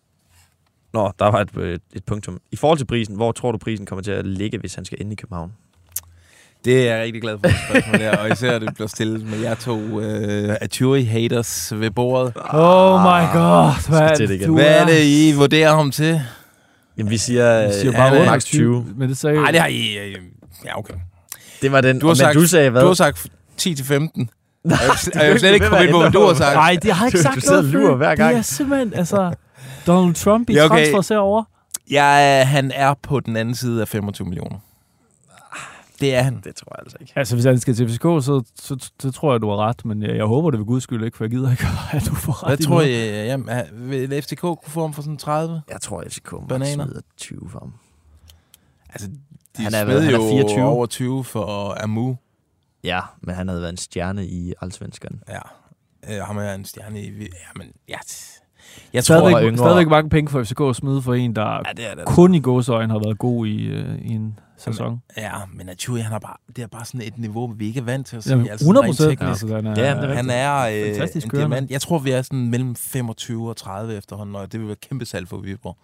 Nå, der var et, øh, et punktum. I forhold til prisen, hvor tror du prisen kommer til at ligge, hvis han skal ind i København? Det er jeg rigtig glad for, spørgsmål der. Og især, at det bliver stillet med jer to uh, Aturi-haters ved bordet. Oh my god, Skal hvad, til det igen. du Hvad er det, I vurderer ham til? Jamen, vi siger, Vi siger øh, bare er max 20. Men det sagde Nej, det har I... øh, Ja, okay. Det var den, Du har, men sagt, du sagde hvad? du har sagt 10 til 15. Og jeg, du jeg vil slet ikke komme ind på, du har sagt. Nej, det har jeg ikke Du- sagt du og noget før. hver gang. Det er simpelthen, altså... Donald Trump i Ja, okay. okay. transfer herovre. Ja, han er på den anden side af 25 millioner. Det er han. Det tror jeg altså ikke. Altså, hvis han skal til FCK, så, så, så tror jeg, du har ret. Men jeg, jeg håber det ved guds skyld ikke, for jeg gider ikke, at du får ret Hvad tror noget. I, jamen, vil FCK kunne få ham for sådan 30? Jeg tror, FCK max Bananer. smider 20 for ham. Altså, de Han er- smed han er jo 24. over 20 for Amu. Ja, men han havde været en stjerne i Allsvenskan. Ja. Øh, ham er en stjerne i... Ja, men ja. Jeg tror, Stadigvæk, yngre. stadigvæk mange penge for FCK at smide for en, der Ja, det er det. kun i gåsøjne har været god i, øh, i en sæson. Ja, men Aturi, han har bare, det er bare sådan et niveau, vi ikke er vant til at se. Jamen, altså, sådan 100 rent procent. Altså, den er, Ja, det er Han er øh, Fantastisk en kørende. diamant. Jeg tror, vi er sådan mellem 25 og 30 efterhånden, og det vil være kæmpe salg for Viborg.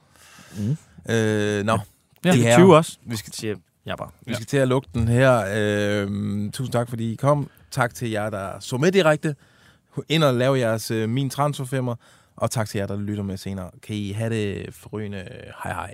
Mm. Øh, nå, Ja, de her, 20 også. Vi skal, Siger jeg bare. vi skal til at lukke den her. Øh, tusind tak, fordi I kom. Tak til jer, der så med direkte. Ind og lave jeres øh, Min Transferfemmer. Og tak til jer, der lytter med senere. Kan I have det forrygende. Hej hej.